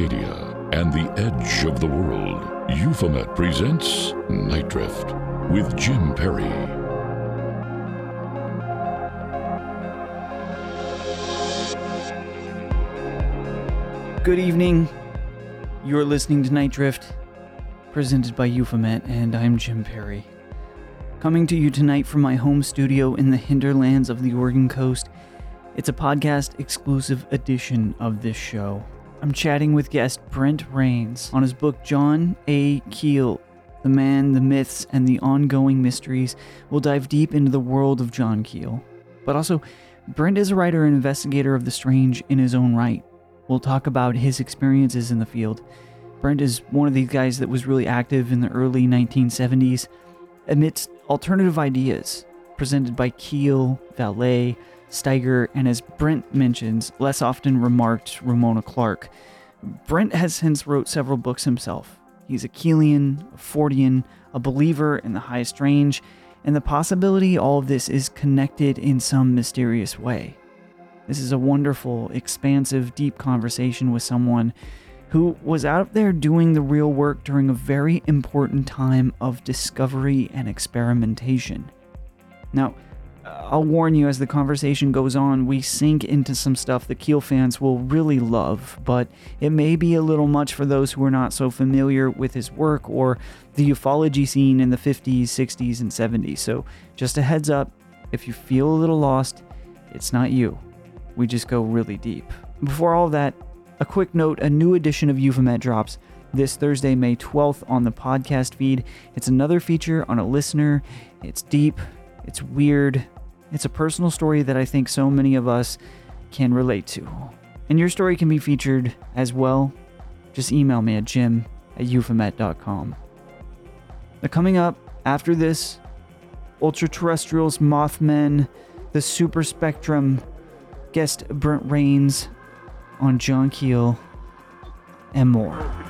Cascadia and the edge of the world, Euphomet presents Nite Drift with Jim Perry. Good evening. You're listening to Nite Drift, presented by Euphomet, and I'm Jim Perry. Coming to you tonight from my home studio in the hinterlands of the Oregon coast, it's a podcast exclusive edition of this show. I'm chatting with guest Brent Raynes on his book John A. Keel, The Man, the Myths, and the Ongoing Mysteries. We'll dive deep into the world of John Keel. But also, Brent is a writer and investigator of the strange in his own right. We'll talk about his experiences in the field. Brent is one of these guys that was really active in the early 1970s amidst alternative ideas presented by Keel, Vallée, Steiger, and as Brent mentions, less often remarked Ramona Clark. Brent has since wrote several books himself. He's a Keelian, a Fortean, a believer in the highest range, and the possibility all of this is connected in some mysterious way. This is a wonderful, expansive, deep conversation with someone who was out there doing the real work during a very important time of discovery and experimentation. Now, I'll warn you as the conversation goes on, we sink into some stuff the Keel fans will really love, but it may be a little much for those who are not so familiar with his work or the ufology scene in the 50s, 60s, and 70s. So, just a heads up if you feel a little lost, it's not you we just go really deep. Before all that, a quick note a new edition of Euphomet drops this Thursday, May 12th on the podcast feed. It's another feature on a listener. It's deep, it's weird, it's a personal story that I think so many of us can relate to. And your story can be featured as well. Just email me at jim at euphomet.com. Now, coming up after this, ultra-terrestrials, Mothmen, the super spectrum, guest Brent Raynes on John Keel, and more.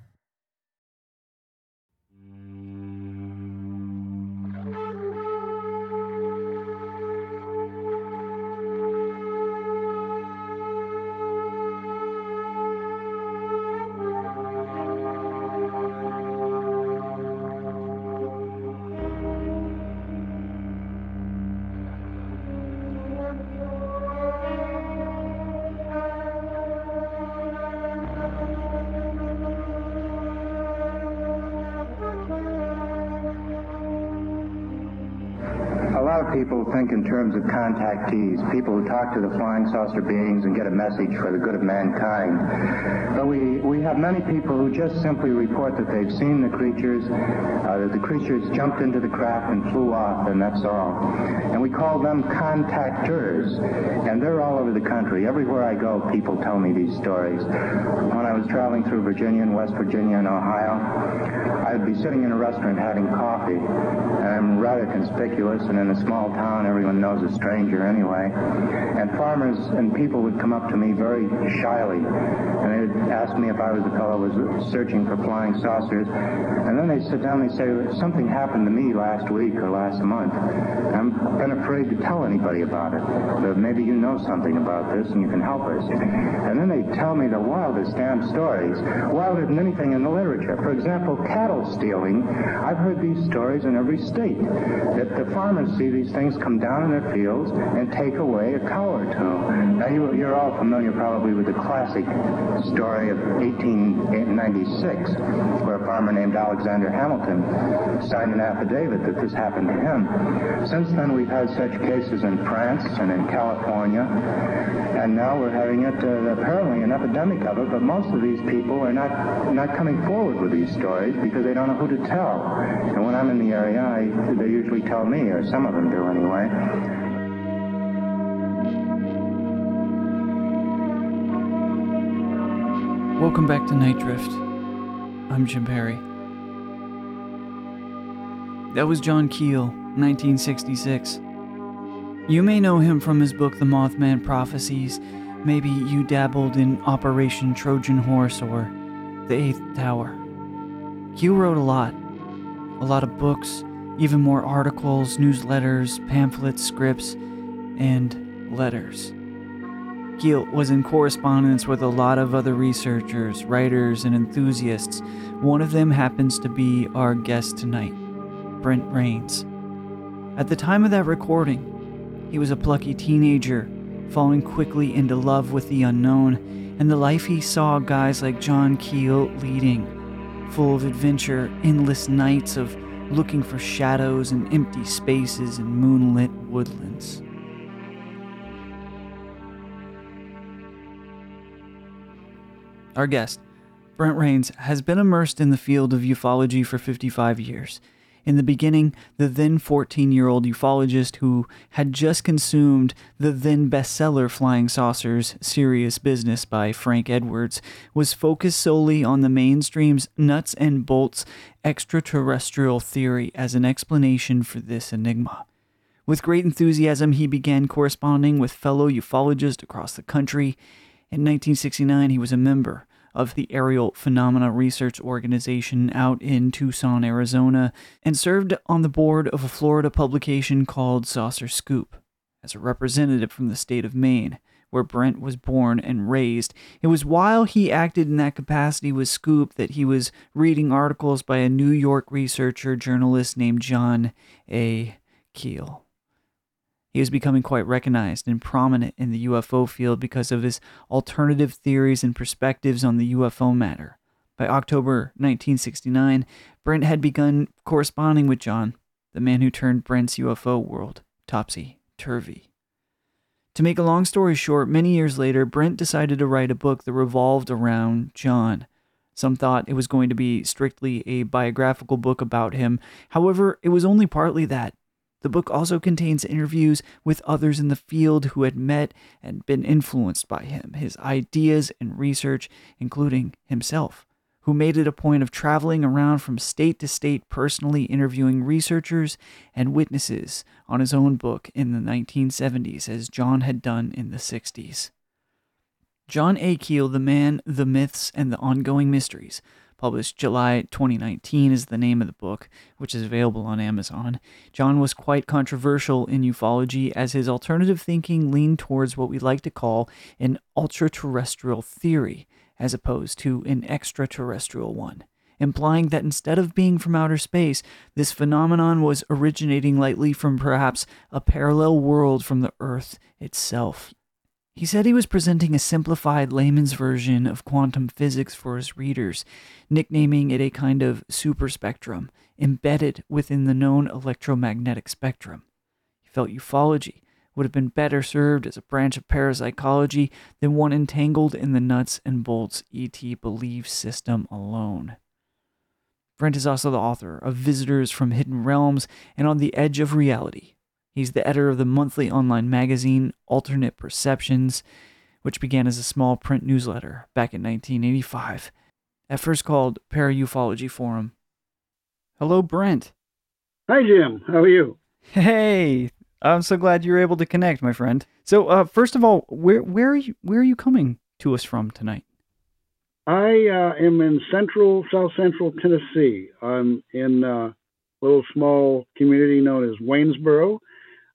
People think in terms of contactees, people who talk to the flying saucer beings and get a message for the good of mankind. But we, we have many people who just simply report that they've seen the creatures, uh, that the creatures jumped into the craft and flew off, and that's all. And we call them contactors. And they're all over the country. Everywhere I go, people tell me these stories. When I was traveling through Virginia and West Virginia and Ohio, I'd be sitting in a restaurant having coffee, and I'm rather conspicuous, and in a small town, everyone knows a stranger anyway. And farmers and people would come up to me very shyly, and they'd ask me if I was the fellow who was searching for flying saucers. And then they sit down and they say, something happened to me last week or last month. I've been afraid to tell anybody about it. But maybe you know something about this and you can help us. And then they tell me the wildest damn stories, wilder than anything in the literature. For example, cattle stealing. I've heard these stories in every state. That the farmers see these things come down in their fields and take away a cow or two. Now, you, you're all familiar probably with the classic story of 1896, where a farmer named Alexander Hamilton signed an affidavit that this happened to him. Since then, we've had such cases in France and in California, and now we're having it, uh, apparently an epidemic of it, but most of these people are not, not coming forward with these stories because they don't know who to tell. And when I'm in the area, I, they usually tell me, or some of them do anyway. Welcome back to Nite Drift. I'm Jim Perry. That was John Keel, 1966. You may know him from his book The Mothman Prophecies. Maybe you dabbled in Operation Trojan Horse or The Eighth Tower. Keel wrote a lot. A lot of books, even more articles, newsletters, pamphlets, scripts, and letters. Keel was in correspondence with a lot of other researchers, writers, and enthusiasts. One of them happens to be our guest tonight, Brent Raynes. At the time of that recording, he was a plucky teenager, falling quickly into love with the unknown and the life he saw guys like John Keel leading, full of adventure, endless nights of looking for shadows and empty spaces in moonlit woodlands. Our guest, Brent Raynes, has been immersed in the field of ufology for 55 years. In the beginning, the then 14 year old ufologist who had just consumed the then bestseller Flying Saucers Serious Business by Frank Edwards was focused solely on the mainstream's nuts and bolts extraterrestrial theory as an explanation for this enigma. With great enthusiasm, he began corresponding with fellow ufologists across the country. In 1969, he was a member of the Aerial Phenomena Research Organization out in Tucson, Arizona, and served on the board of a Florida publication called Saucer Scoop. As a representative from the state of Maine, where Brent was born and raised, it was while he acted in that capacity with Scoop that he was reading articles by a New York researcher journalist named John A. Keel. He was becoming quite recognized and prominent in the UFO field because of his alternative theories and perspectives on the UFO matter. By October 1969, Brent had begun corresponding with John, the man who turned Brent's UFO world topsy turvy. To make a long story short, many years later, Brent decided to write a book that revolved around John. Some thought it was going to be strictly a biographical book about him. However, it was only partly that. The book also contains interviews with others in the field who had met and been influenced by him, his ideas and research, including himself, who made it a point of traveling around from state to state personally interviewing researchers and witnesses on his own book in the 1970s, as John had done in the 60s. John A. Keel, The Man, the Myths, and the Ongoing Mysteries, published July 2019 is the name of the book, which is available on Amazon. John was quite controversial in ufology as his alternative thinking leaned towards what we like to call an ultra-terrestrial theory, as opposed to an extraterrestrial one, implying that instead of being from outer space, this phenomenon was originating lightly from perhaps a parallel world from the Earth itself. He said he was presenting a simplified layman's version of quantum physics for his readers, nicknaming it a kind of superspectrum embedded within the known electromagnetic spectrum. He felt ufology would have been better served as a branch of parapsychology than one entangled in the nuts and bolts ET belief system alone. Brent is also the author of Visitors from Hidden Realms and On the Edge of Reality, He's the editor of the monthly online magazine Alternate Perceptions, which began as a small print newsletter back in 1985, at first called Paraufology Forum. Hello, Brent. Hi, Jim. How are you? Hey, I'm so glad you're able to connect, my friend. So, uh, first of all, where where are you where are you coming to us from tonight? I uh, am in central, south central Tennessee. I'm in a little small community known as Waynesboro.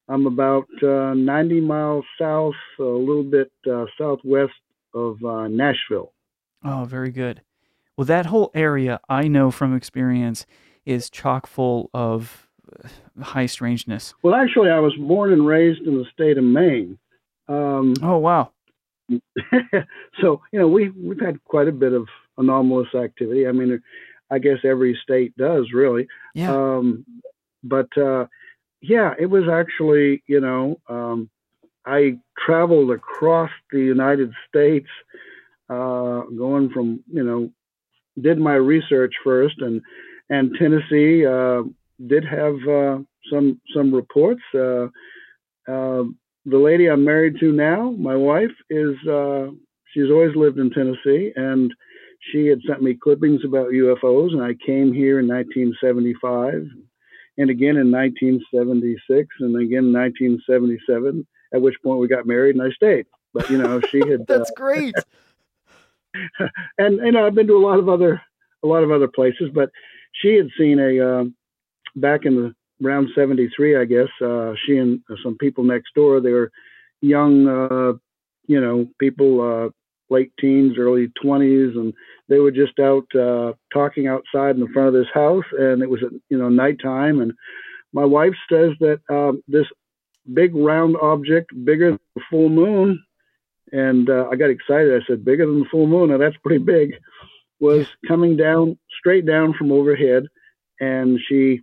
I'm about uh, 90 miles south, a little bit uh, southwest of uh, Nashville. Oh, very good. Well, that whole area, I know from experience, is chock full of high strangeness. Well, actually, I was born and raised in the state of Maine. Um, oh wow! so you know we we've had quite a bit of anomalous activity. I mean, I guess every state does really. Yeah. Um, but uh, yeah, it was actually you know um, I traveled across the United States, uh, going from you know did my research first and and Tennessee uh, did have uh, some some reports. Uh, uh, the lady I'm married to now, my wife, is uh, she's always lived in Tennessee, and she had sent me clippings about UFOs, and I came here in 1975, and again in 1976, and again in 1977. At which point we got married, and I stayed. But you know, she had. That's great. and you know, I've been to a lot of other a lot of other places, but she had seen a uh, back in the around 73 i guess uh, she and some people next door they were young uh, you know people uh, late teens early 20s and they were just out uh, talking outside in the front of this house and it was at you know nighttime and my wife says that um, this big round object bigger than the full moon and uh, i got excited. I said bigger than the full moon? Now that's pretty big. Was coming down straight down from overhead and she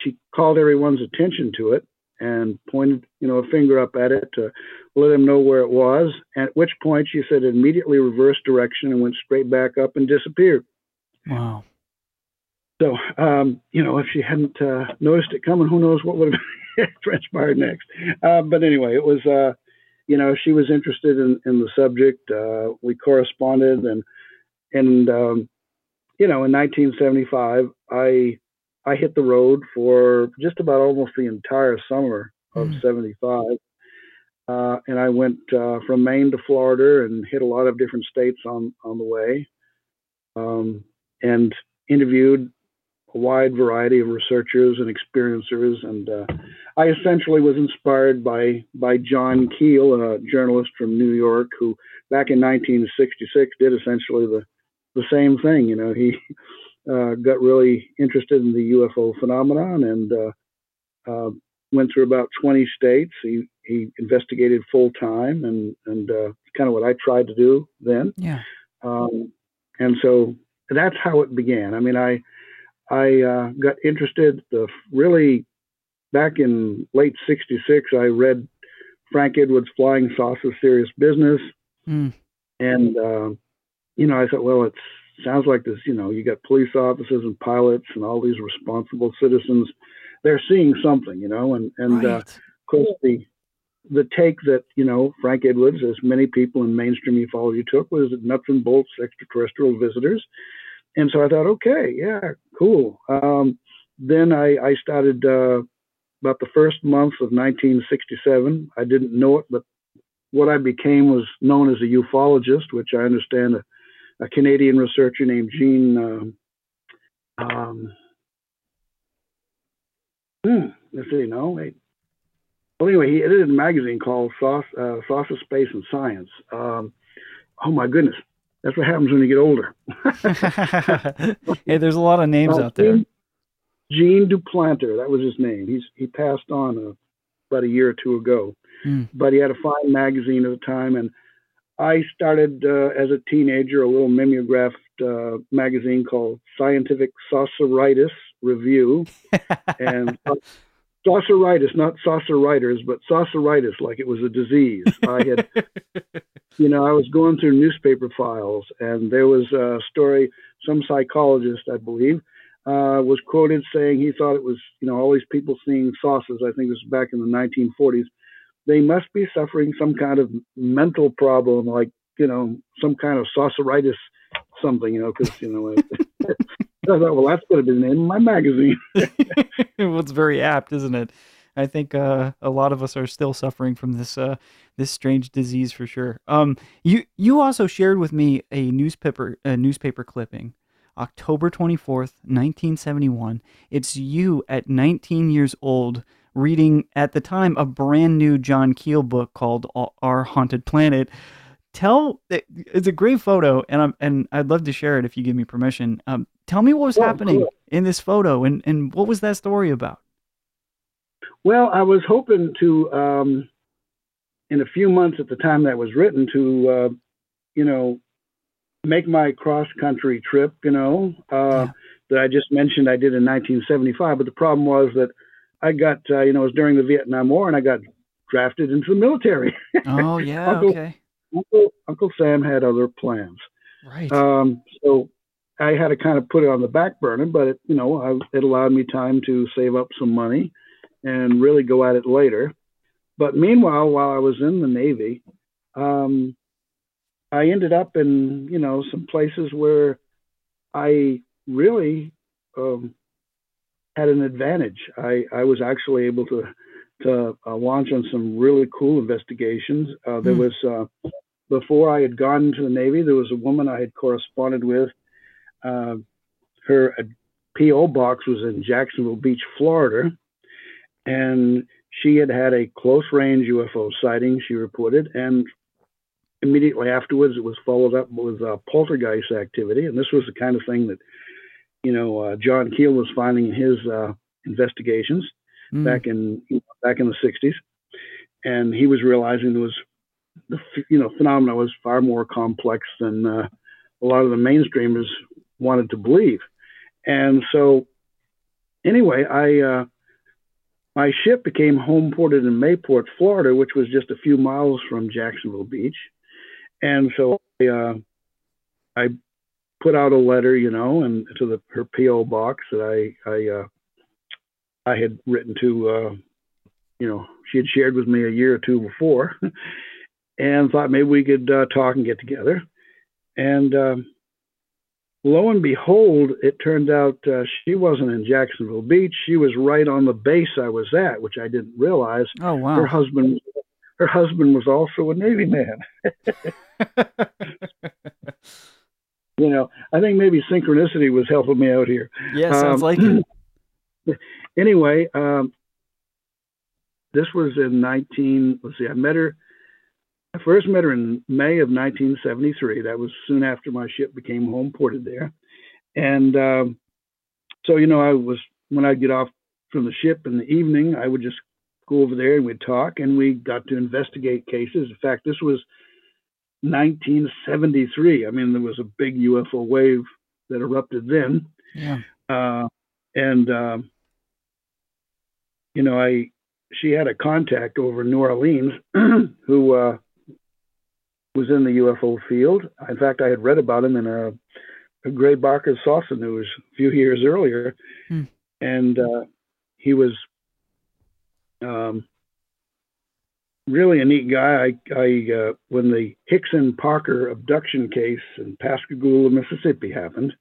she called everyone's attention to it and pointed you know a finger up at it to let him know where it was at which point she said it immediately reversed direction and went straight back up and disappeared. Wow. So um, you know if she hadn't uh, noticed it coming who knows what would have transpired next. Uh, but anyway it was uh, you know she was interested in, in the subject uh, we corresponded and and um, you know, in 1975, I I hit the road for just about almost the entire summer of mm. 75. Uh, and I went uh, from Maine to Florida and hit a lot of different states on on the way, um, and interviewed a wide variety of researchers and experiencers. And uh, I essentially was inspired by by John Keel, a journalist from New York, who back in 1966 did essentially the the same thing. You know, he uh, got really interested in the UFO phenomenon and uh, uh, went through about 20 states. He he investigated full time, and and uh, kind of what I tried to do then. Yeah. Um, and so that's how it began. I mean, I I uh, got interested. The really back in late '66, I read Frank Edwards' Flying Saucer Serious Business, mm. and uh, you know, I thought, well, it sounds like this, you know, you got police officers and pilots and all these responsible citizens. They're seeing something, you know, and, and uh, right. uh, of course the, the take that, you know, Frank Edwards, as many people in mainstream ufology took was nuts and bolts extraterrestrial visitors. And so I thought, okay, yeah, cool. Um, then I, I started uh, about the first month of 1967. I didn't know it, but what I became was known as a ufologist, which I understand a a Canadian researcher named Gene. Um, um, hmm, let's see, no, wait. Well, anyway, he edited a magazine called Sauce, uh, Space and Science. Um, oh my goodness, that's what happens when you get older. hey, there's a lot of names out there. Gene Duplantier, that was his name. He's he passed on a, uh, about a year or two ago, mm. but he had a fine magazine at the time, and I started uh, as a teenager a little mimeographed uh, magazine called Scientific Sauceritis Review, and sauceritis, not saucer writers, but sauceritis, like it was a disease. I had, you know, I was going through newspaper files, and there was a story. Some psychologist, I believe, uh, was quoted saying he thought it was, you know, all these people seeing saucers. I think this was back in the 1940s they must be suffering some kind of mental problem, like you know, some kind of sauceritis, something, you know, because you know. I thought, well, that's going to be the name of my magazine. well, it's very apt, isn't it? I think uh, a lot of us are still suffering from this uh, this strange disease for sure. Um, you you also shared with me a newspaper a newspaper clipping, October twenty fourth, nineteen seventy one. It's you at nineteen years old reading at the time a brand new John Keel book called Our Haunted Planet. tell it's a great photo and I'm and I'd love to share it if you give me permission. Um, tell me what was Oh, happening cool. in this photo and and what was that story about? Well, I was hoping to, um, in a few months at the time that was written, to, uh, you know, make my cross country trip, you know, uh, Yeah. that I just mentioned I did in 1975. But the problem was that I got, uh, you know, it was during the Vietnam War and I got drafted into the military. Oh yeah, Uncle- okay. Uncle, Uncle Sam had other plans. Right. Um, so I had to kind of put it on the back burner, but it, you know, I, it allowed me time to save up some money and really go at it later. But meanwhile, while I was in the Navy, um, I ended up in you know some places where I really um, had an advantage. I, I was actually able to to uh, launch on some really cool investigations. Uh, there Hmm. was uh, before I had gone into the Navy, there was a woman I had corresponded with. Uh, her uh, PO box was in Jacksonville Beach, Florida, and she had had a close range UFO sighting. She reported, and immediately afterwards, it was followed up with uh, poltergeist activity, and this was the kind of thing that you know uh, John Keel was finding in his uh, investigations Mm. back in back in the 60s, and he was realizing there was the you know phenomena was far more complex than uh, a lot of the mainstreamers wanted to believe, and so anyway, I uh, my ship became home ported in Mayport, Florida, which was just a few miles from Jacksonville Beach, and so I, uh, I put out a letter, you know, and to the her PO box that I I uh, I had written to, uh, you know, she had shared with me a year or two before, and thought maybe we could uh, talk and get together. And um, lo and behold, it turned out uh, she wasn't in Jacksonville Beach. She was right on the base I was at, which I didn't realize. Oh wow! Her husband, her husband was also a Navy man. You know, I think maybe synchronicity was helping me out here. yeah, sounds Um, like it. anyway, um, this was in 19. Let's see, I met her. I first met her in May of 1973. That was soon after my ship became home ported there, and um, so you know, I was when I'd get off from the ship in the evening, I would just go over there and we'd talk, and we got to investigate cases. In fact, this was 1973. I mean, there was a big UFO wave that erupted then Yeah. uh, and um, you know, I she had a contact over in New Orleans who uh, was in the UFO field. In fact, I had read about him in a, a Gray Barker Saucer News a few years earlier, Hmm. and uh, he was um, really a neat guy. I, I uh, when the Hickson Parker abduction case in Pascagoula, Mississippi happened.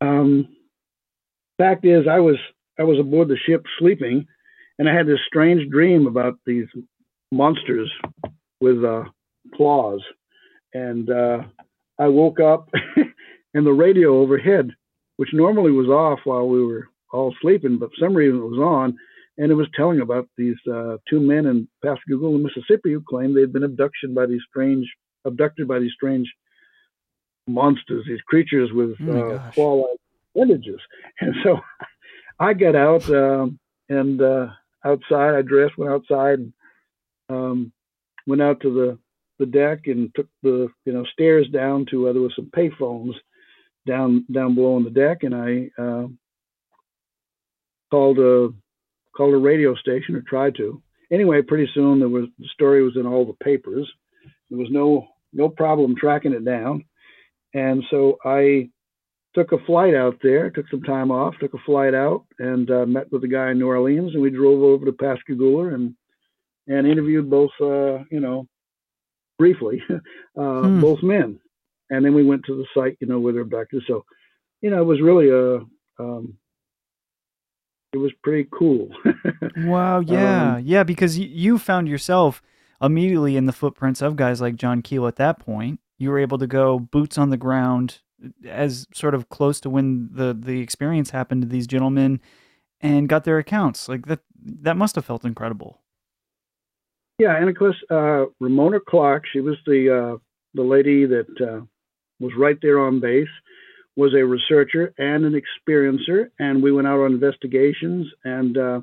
Um, fact is, I was I was aboard the ship sleeping, and I had this strange dream about these monsters with uh, claws, and uh, I woke up, and the radio overhead, which normally was off while we were all sleeping, but for some reason it was on, and it was telling about these uh, two men in Pascagoula, Mississippi, who claimed they'd been abducted by these strange abducted by these strange monsters, these creatures with Oh uh, claw-like appendages. And so I got out um, and uh, outside. I dressed, went outside, and um, went out to the the deck and took the you know stairs down to uh, there was some payphones down down below on the deck, and I uh, called a called a radio station or tried to. Anyway, pretty soon there was the story was in all the papers. There was no no problem tracking it down, and so I took a flight out there. Took some time off. Took a flight out and uh, met with a guy in New Orleans, and we drove over to Pascagoula and and interviewed both uh, you know briefly uh, Hmm. both men, and then we went to the site you know where they're abducted. So you know it was really a um, it was pretty cool. Wow, yeah, Um, yeah, because you found yourself immediately in the footprints of guys like John Keel at that point. You were able to go boots on the ground as sort of close to when the the experience happened to these gentlemen and got their accounts. Like that that must have felt incredible. Yeah, and of course, uh, Ramona Clark, she was the uh, the lady that uh, was right there on base, was a researcher and an experiencer, and we went out on investigations, and uh,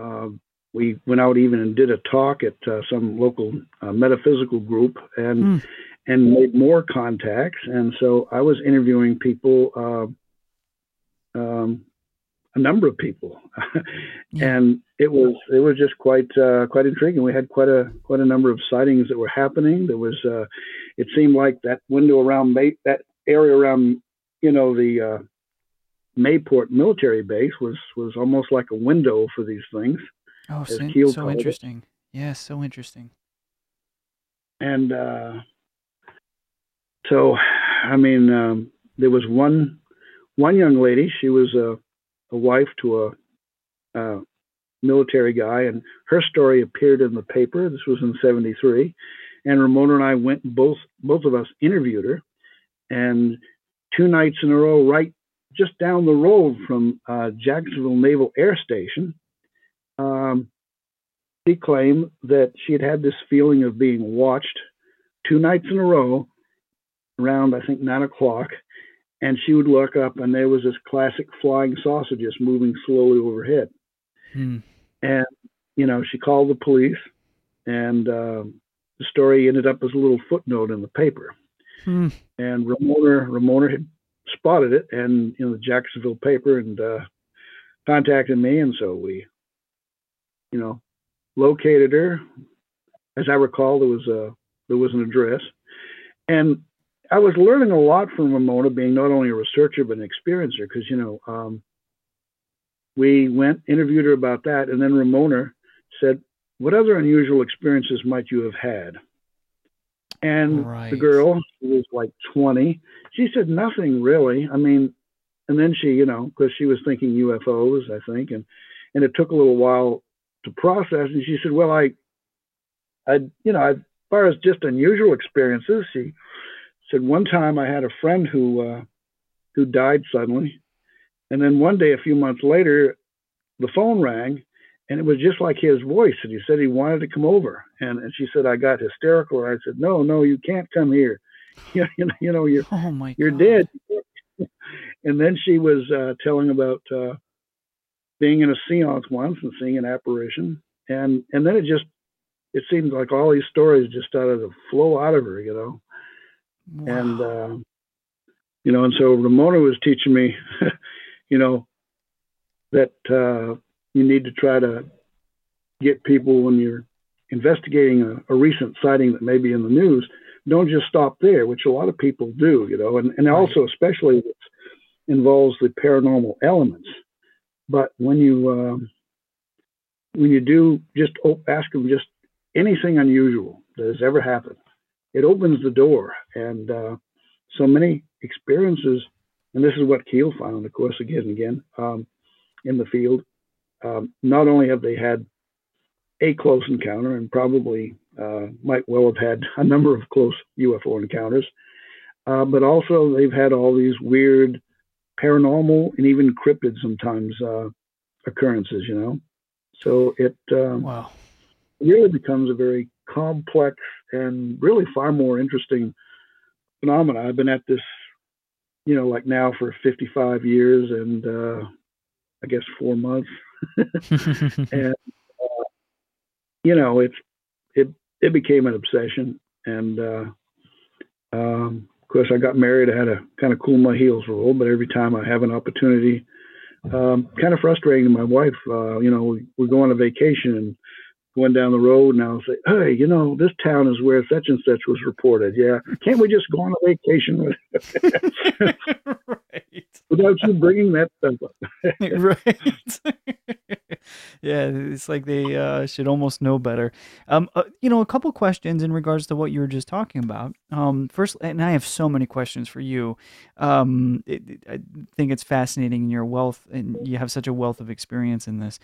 uh, we went out even and did a talk at uh, some local metaphysical group, and mm. and made more contacts, and so I was interviewing people. Um, a number of people, and it was it was just quite uh, quite intriguing. We had quite a quite a number of sightings that were happening. There was uh, it seemed like that window around May, that area around you know the uh, Mayport military base was was almost like a window for these things. Oh, so, so interesting. Yes, yeah, so interesting. And uh, so, I mean, um, there was one one young lady. She was a a wife to a, military guy, and her story appeared in the paper. This was in '73, and Ramona and I went both both of us interviewed her, and two nights in a row, right just down the road from uh, Jacksonville Naval Air Station, um, she claimed that she had had this feeling of being watched two nights in a row around I think nine o'clock, and she would look up and there was this classic flying saucer just moving slowly overhead hmm. and you know she called the police and uh, the story ended up as a little footnote in the paper hmm. and ramona ramona had spotted it and know the jacksonville paper and uh, contacted me and so we you know located her as i recall there was a there was an address and I was learning a lot from Ramona, being not only a researcher but an experiencer, because you know um, we went interviewed her about that, and then Ramona said, "What other unusual experiences might you have had?" And right. the girl, who was like 20, she said nothing really. I mean, and then she, you know, because she was thinking UFOs, I think, and and it took a little while to process. And she said, "Well, I, I, you know, as far as just unusual experiences, she." Said one time I had a friend who uh, who died suddenly, and then one day a few months later, the phone rang, and it was just like his voice, and he said he wanted to come over, and, and she said I got hysterical, and I said no, no, you can't come here, you know, you know you're oh my you're dead, and then she was uh, telling about uh, being in a seance once and seeing an apparition, and and then it just it seemed like all these stories just started to flow out of her, you know. Wow. And, uh, you know, and so Ramona was teaching me, you know, that uh, you need to try to get people when you're investigating a, a, recent sighting that may be in the news, don't just stop there, which a lot of people do, you know, and, and right. also especially it involves the paranormal elements. But when you um, when you do just ask them just anything unusual that has ever happened, it opens the door. And uh, so many experiences, and this is what Keel found, of course, again and again um, in the field. Um, not only have they had a close encounter, and probably uh, might well have had a number of close UFO encounters, uh, but also they've had all these weird paranormal and even cryptid sometimes uh, occurrences, you know. So it um, wow. really becomes a very complex and really far more interesting phenomena. I've been at this, you know, like now for 55 years and uh, I guess four months, and uh, you know, it's it it became an obsession. And uh, um, of course, I got married. I had to kind of cool my heels a little, but every time I have an opportunity, um, kind of frustrating to my wife. Uh, you know, we, we go on a vacation and going down the road and I'll say, hey, you know, this town is where such and such was reported. Yeah. Can't we just go on a vacation with right. without you bringing that stuff up? right. yeah. It's like they uh, should almost know better. Um, uh, you know, a couple questions in regards to what you were just talking about. Um, first, and I have so many questions for you. Um, it, I think it's fascinating in your wealth and you have such a wealth of experience in this.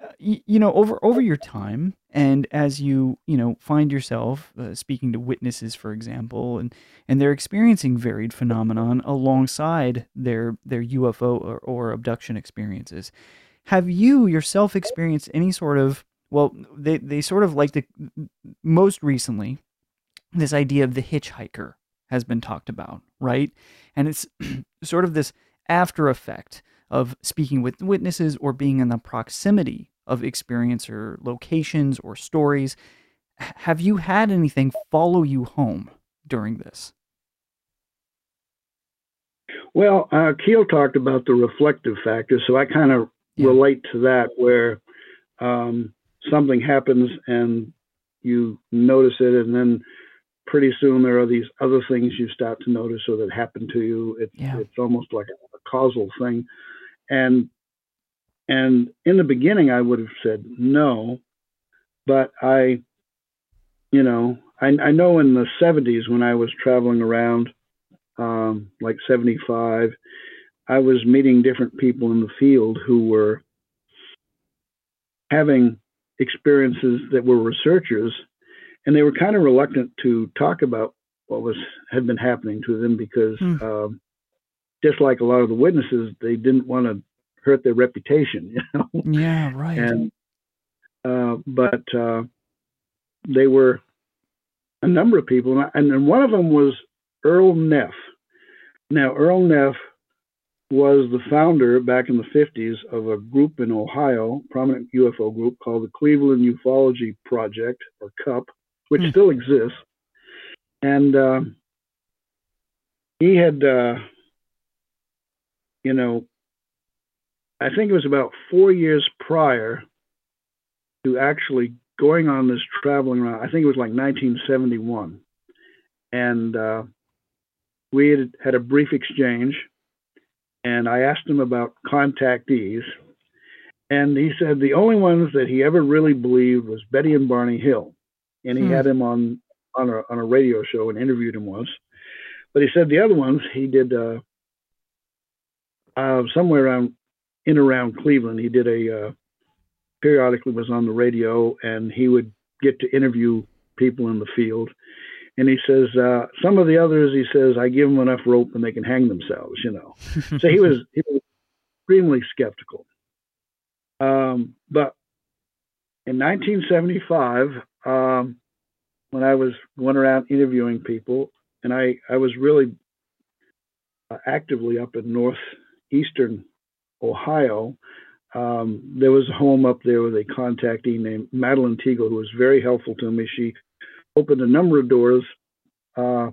Uh, you, you know, over, over your time, and as you you know find yourself uh, speaking to witnesses for example and and they're experiencing varied phenomenon alongside their their UFO or, or abduction experiences have you yourself experienced any sort of well, they they sort of like the most recently, this idea of the hitchhiker has been talked about, right? And it's sort of this after effect of speaking with witnesses or being in the proximity of experience or locations or stories. Have you had anything follow you home during this? Well, uh, Keel talked about the reflective factor, so I kind of yeah. relate to that, where um, something happens and you notice it, and then pretty soon there are these other things you start to notice or that happen to you. It's yeah. it's almost like a, a causal thing, and and in the beginning I would have said no, but I, you know, I, I know in the 70s when I was traveling around, um, like 75, I was meeting different people in the field who were having experiences that were researchers, and they were kind of reluctant to talk about what was had been happening to them because, um, just like a lot of the witnesses, they didn't want to hurt their reputation. You know? Yeah, right. And uh, but uh, they were a number of people, and, and one of them was Earl Neff. Now, Earl Neff was the founder back in the 50s of a group in Ohio, prominent UFO group called the Cleveland Ufology Project, or CUP, which mm. still exists. And uh, he had, uh, you know, I think it was about four years prior to actually going on this traveling around. I think it was like 1971. And uh, we had had a brief exchange and I asked him about contactees, and he said the only ones that he ever really believed was Betty and Barney Hill, and he hmm. had him on on a on a radio show and interviewed him once. But he said the other ones he did uh, uh, somewhere around in around Cleveland. He did a uh, periodically was on the radio, and he would get to interview people in the field and he says uh, some of the others he says i give them enough rope and they can hang themselves you know so he was he was extremely skeptical um, but in 1975 um, when i was going around interviewing people and i i was really uh, actively up in northeastern ohio um, there was a home up there with a contactee named Madeline Teagle, who was very helpful to me. She opened a number of doors uh,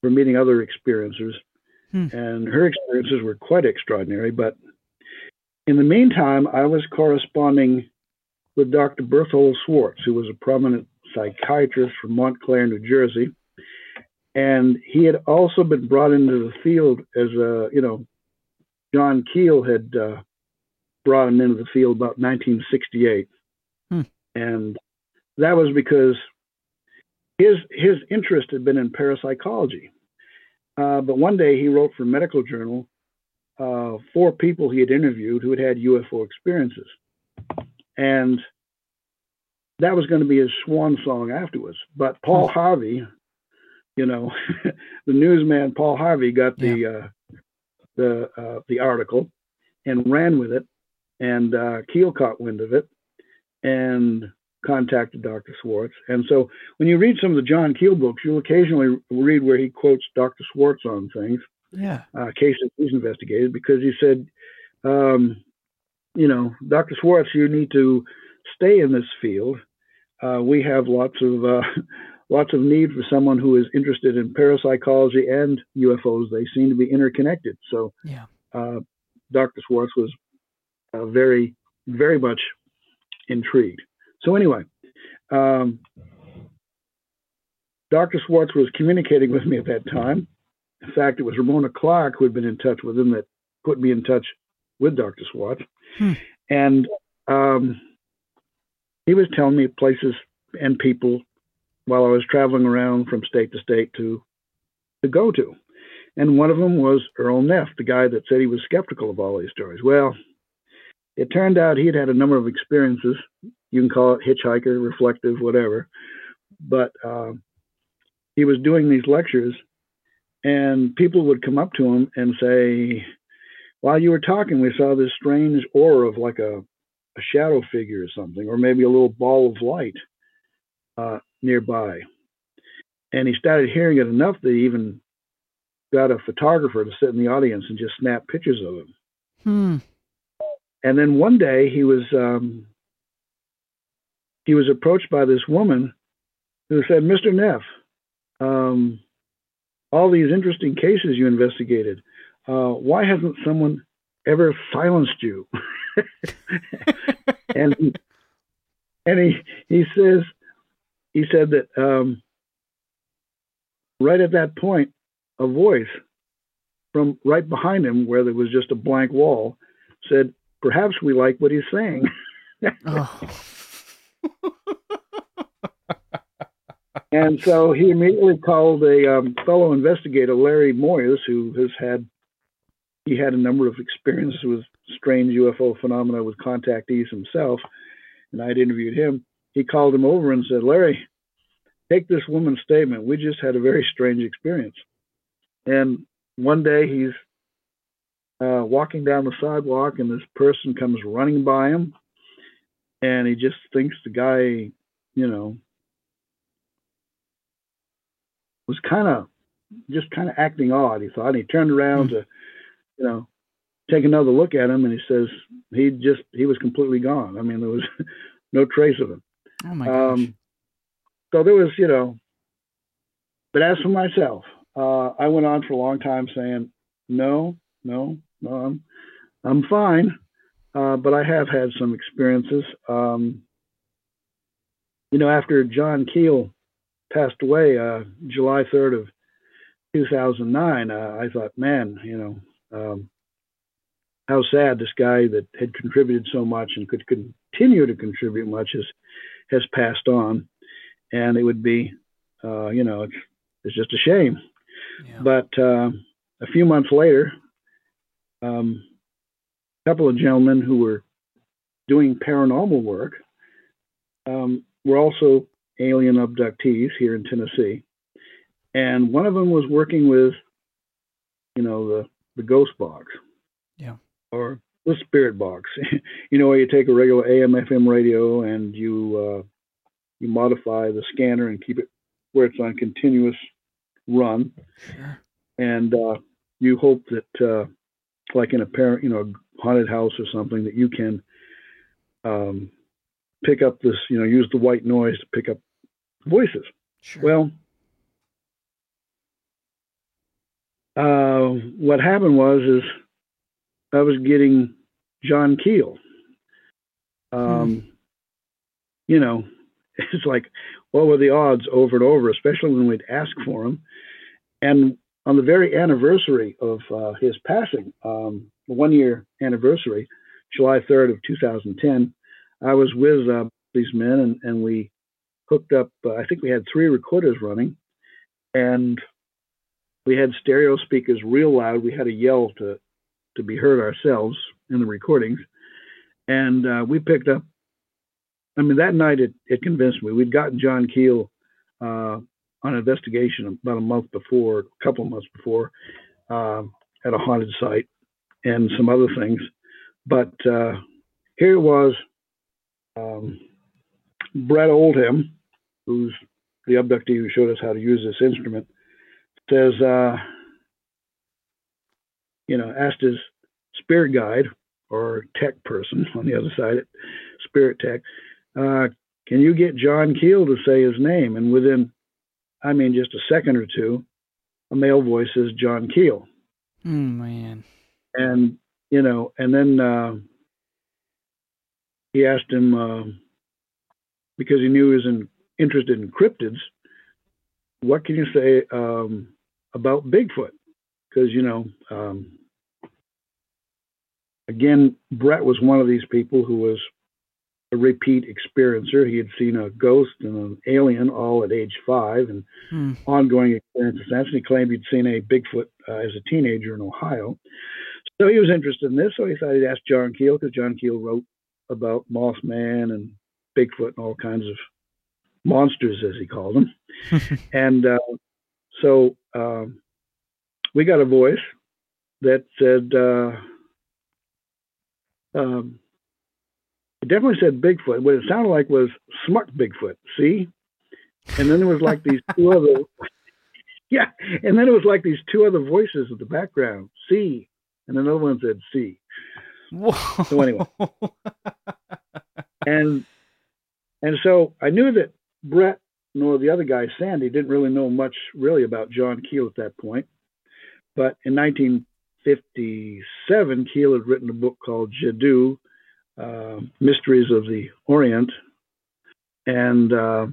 for meeting other experiencers. Hmm. And her experiences were quite extraordinary. But in the meantime, I was corresponding with Dr. Berthold Schwarz, who was a prominent psychiatrist from Montclair, New Jersey. And he had also been brought into the field as a, you know, John Keel had uh, brought him into the field about 1968. Hmm. And that was because his his interest had been in parapsychology. Uh, but one day he wrote for Medical Journal uh, four people he had interviewed who had had UFO experiences, and that was going to be his swan song afterwards. But Paul hmm. Harvey, you know, the newsman Paul Harvey got the yeah. The uh, the article and ran with it, and uh, Keel caught wind of it, and contacted Dr. Schwarz. And so when you read some of the John Keel books, you'll occasionally read where he quotes Dr. Schwarz on things, yeah, uh, cases he's investigated, because he said, um, you know, Dr. Schwarz, you need to stay in this field. Uh, we have lots of uh, lots of need for someone who is interested in parapsychology and UFOs. They seem to be interconnected. So, yeah, uh, Dr. Schwarz was uh, very, very much intrigued. So anyway, um, Dr. Schwarz was communicating with me at that time. In fact, it was Ramona Clark who had been in touch with him that put me in touch with Dr. Schwarz. Hmm. And um, he was telling me places and people while I was traveling around from state to state to to go to. And one of them was Earl Neff, the guy that said he was skeptical of all these stories. Well, it turned out he had had a number of experiences you can call it hitchhiker, reflective, whatever. But uh, he was doing these lectures, and people would come up to him and say, "While you were talking, we saw this strange aura of like a a shadow figure or something, or maybe a little ball of light uh, nearby. And he started hearing it enough that he even got a photographer to sit in the audience and just snap pictures of him. Hmm. And then one day he was um, he was approached by this woman who said, "Mr. Neff, um, all these interesting cases you investigated, uh, why hasn't someone ever silenced you?" and and he he says he said that um, right at that point, a voice from right behind him, where there was just a blank wall, said, "Perhaps we like what he's saying." Oh. and so he immediately called a um, fellow investigator, Larry Moyes, who has had he had a number of experiences with strange UFO phenomena with contactees himself, and I'd interviewed him. He called him over and said, "Larry, take this woman's statement. We just had a very strange experience." And one day he's uh, walking down the sidewalk, and this person comes running by him, and he just thinks the guy, you know, was kind of just kind of acting odd. He thought. And he turned around to, you know, take another look at him, and he says he just he was completely gone. I mean, there was no trace of him. Oh my gosh. Um, so there was, you know, but as for myself, uh, I went on for a long time saying, no, no, no, I'm, I'm fine. Uh, but I have had some experiences. Um, you know, after John Keel passed away, uh, July 3rd of 2009, uh, I thought, man, you know, um, how sad this guy that had contributed so much and could continue to contribute much has has passed on, and it would be, uh, you know, it's it's just a shame. Yeah. But uh, a few months later, um, a couple of gentlemen who were doing paranormal work um, were also alien abductees here in Tennessee, and one of them was working with, you know, the the ghost box. Yeah. Or the spirit box. you know, where you take a regular AM/FM radio and you uh, you modify the scanner and keep it where it's on continuous run, Sure. and uh, you hope that, uh, like in a parent, you know, haunted house or something, that you can um, pick up this, you know, use the white noise to pick up voices. Sure. Well, uh, what happened was is I was getting John Keel. Um, You know, it's like what were the odds over and over, especially when we'd ask for him. And on the very anniversary of uh, his passing, um, the one year anniversary, July 3rd of 2010, I was with uh, these men and, and we hooked up, uh, I think we had three recorders running and we had stereo speakers real loud. We had to yell to, to be heard ourselves in the recordings. And uh, we picked up, I mean, that night it, it convinced me. We'd gotten John Keel uh, on investigation about a month before, a couple of months before, um, at a haunted site and some other things. But uh, here was um, Brett Oldham, who's the abductee who showed us how to use this instrument, says, uh, you know, asked his spirit guide or tech person on the other side, it spirit tech, uh, can you get John Keel to say his name? And within, I mean, just a second or two, a male voice says John Keel. oh man. And, you know, and then uh, he asked him, uh, because he knew he was in, interested in cryptids, what can you say um, about Bigfoot? Because, you know, um, again, Brett was one of these people who was a repeat experiencer. He had seen a ghost and an alien all at age five and Hmm. ongoing experiences since. And he claimed he'd seen a Bigfoot uh, as a teenager in Ohio. So he was interested in this. So he thought he'd ask John Keel because John Keel wrote about Mothman and Bigfoot and all kinds of monsters, as he called them. and uh, so um, we got a voice that said, uh, um, it definitely said Bigfoot. What it sounded like was smart Bigfoot. See, and then there was like these two other, yeah, and then it was like these two other voices in the background. See, and another one said see. Whoa. So anyway. and and so I knew that Brett nor the other guy Sandy didn't really know much really about John Keel at that point. But in 1957, Keel had written a book called Jadoo, uh, Mysteries of the Orient, and uh,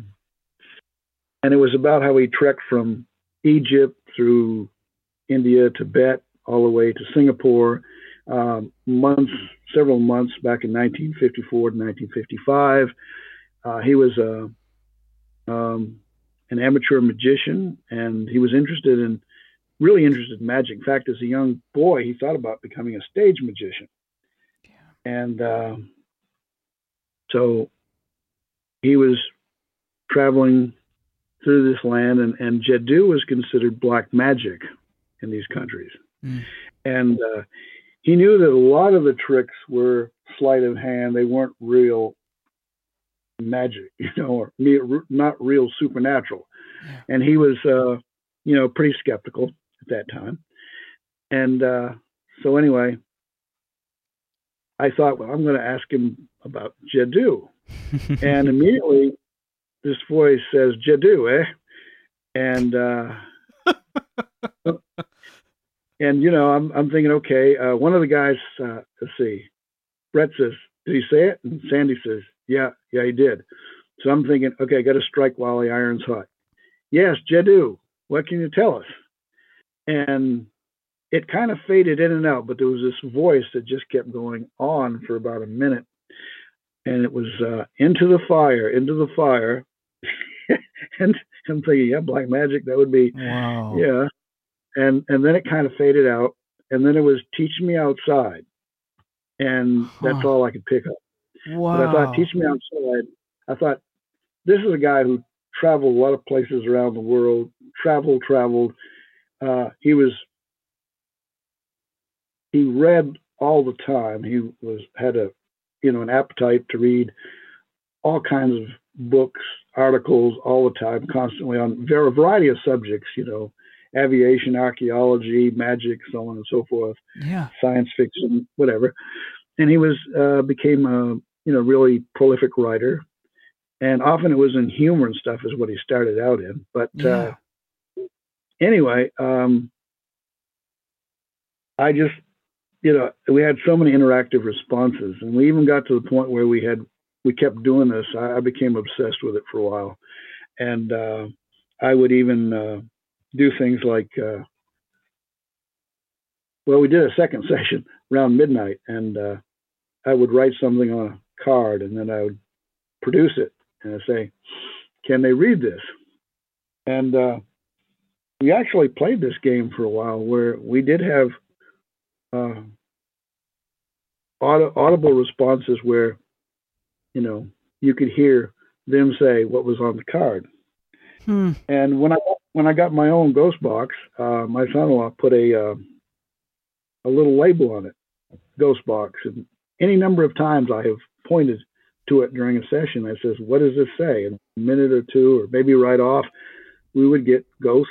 and it was about how he trekked from Egypt through India, Tibet, all the way to Singapore, um, months, several months back in 1954 to 1955. Uh, he was a um, an amateur magician, and he was interested in really interested in magic. In fact, as a young boy, he thought about becoming a stage magician. And uh, so he was traveling through this land, and, and Jadoo was considered black magic in these countries. Mm. And uh, he knew that a lot of the tricks were sleight of hand, they weren't real magic, you know, or not real supernatural. Yeah. And he was, uh, you know, pretty skeptical at that time. And uh, so, anyway, I thought, well, I'm going to ask him about Jadoo. and immediately this voice says, Jadoo, eh? And, uh, and you know, I'm, I'm thinking, okay, uh, one of the guys, uh, let's see, Brett says, did he say it? And Sandy says, yeah, yeah, he did. So I'm thinking, okay, I got to strike while the iron's hot. Yes, Jadoo, what can you tell us? And it kind of faded in and out, but there was this voice that just kept going on for about a minute. And it was uh, into the fire, into the fire. and I'm thinking, yeah, black magic, that would be, wow. yeah. And and then it kind of faded out. And then it was teach me outside. And that's Huh. all I could pick up. Wow. But I thought, teach me outside. I thought, this is a guy who traveled a lot of places around the world, traveled, traveled. Uh, he was, he read all the time. He was had a, you know, an appetite to read all kinds of books, articles all the time, constantly on a variety of subjects. You know, aviation, archaeology, magic, so on and so forth yeah. science fiction, whatever. And he was uh, became a you know really prolific writer, and often it was in humor and stuff is what he started out in. But uh, anyway, um, I just you know we had so many interactive responses, and we even got to the point where we had we kept doing this. I, I became obsessed with it for a while, and uh, I would even uh, do things like. Uh, well, we did a second session around midnight, and uh, I would write something on a card, and then I would produce it, and I'd say, "Can they read this?" And uh, we actually played this game for a while, where we did have uh, aud- audible responses where, you know, you could hear them say what was on the card. Hmm. And when I when I got my own ghost box, uh, my son-in-law put a uh, a little label on it, ghost box, and any number of times I have pointed to it during a session. I says, "What does this say?" In a minute or two, or maybe right off, we would get ghost,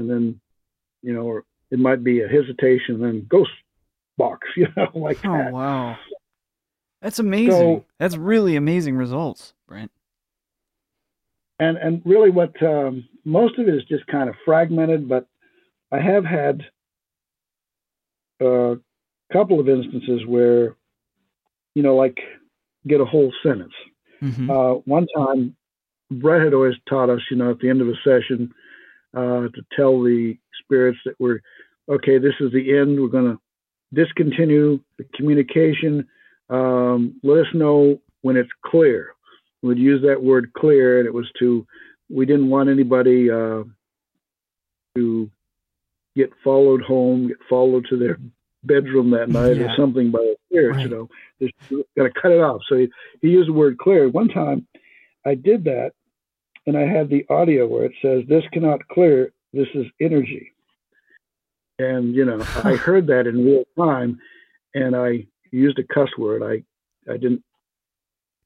and then, you know, or it might be a hesitation, and then ghost box, you know, like Oh that. wow. That's amazing. So- That's really amazing results, Brent. and and really what um, most of it is just kind of fragmented but i have had a couple of instances where you know like get a whole sentence hmm uh, one time brett had always taught us you know at the end of a session uh, to tell the spirits that we're okay this is the end we're going to discontinue the communication um, let us know when it's clear We'd use that word clear, and it was to we didn't want anybody uh, to get followed home, get followed to their bedroom that night Yeah. or something by the spirits. Right. You know, just got to cut it off. So he, he used the word clear. One time, I did that, and I had the audio where it says, "This cannot clear. This is energy." And you know, I heard that in real time, and I used a cuss word. I I didn't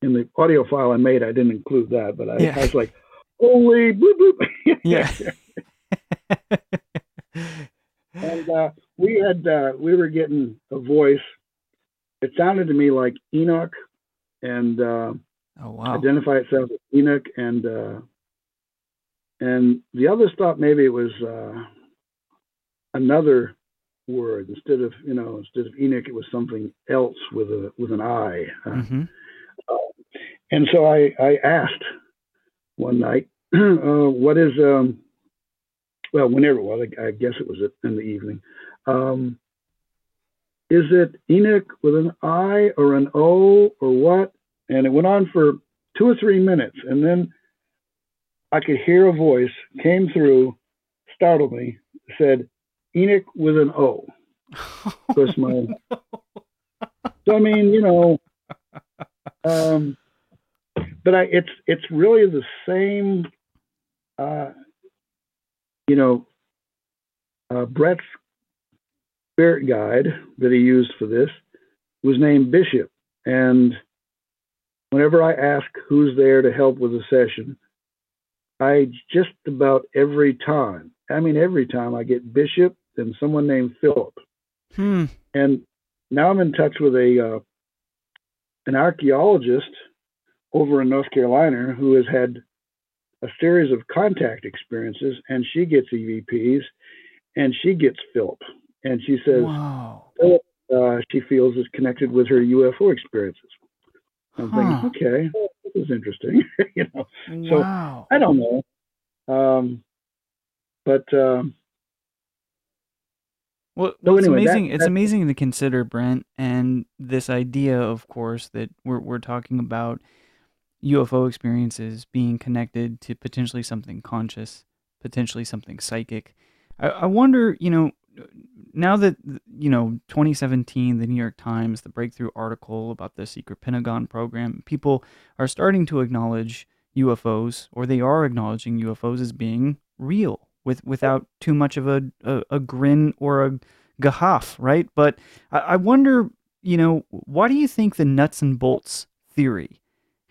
in the audio file I made, I didn't include that, but I, Yeah. I was like, holy bloop bloop. Yeah. and uh, we had uh, we were getting a voice. It sounded to me like Enoch, and uh, oh wow. identify itself as Enoch, and uh, and the others thought maybe it was uh, another word instead of you know instead of Enoch, it was something else with a with an I. Uh, hmm and so I, I asked one night, uh, what is, um, well, whenever it was, I, I guess it was in the evening. Um, is it Enoch with an I or an O or what? And it went on for two or three minutes. And then I could hear a voice came through, startled me, said, Enoch with an O. Because my, so I mean, you know, um, but I, it's it's really the same. Uh, you know, uh, Brett's spirit guide that he used for this was named Bishop, and whenever I ask who's there to help with a session, I just about every time, I mean every time, I get Bishop and someone named Philip. Hmm. And now I'm in touch with a uh, an archaeologist over in North Carolina who has had a series of contact experiences, and she gets EVPs, and she gets Philip, and she says Wow. uh, she feels is connected with her UFO experiences. I'm Huh. thinking, okay, is interesting. you know, So. I don't know, um, but um, Well, So well, it's anyway, that- amazing. it's that- amazing to consider, Brent, and this idea, of course, that we're we're talking about UFO experiences being connected to potentially something conscious, potentially something psychic. I, I wonder, you know, now that you know 2017, the New York Times, the breakthrough article about the secret Pentagon program, people are starting to acknowledge UFOs, or they are acknowledging UFOs as being real, with without too much of a a, a grin or a gahaff, right? But I, I wonder, you know, why do you think the nuts and bolts theory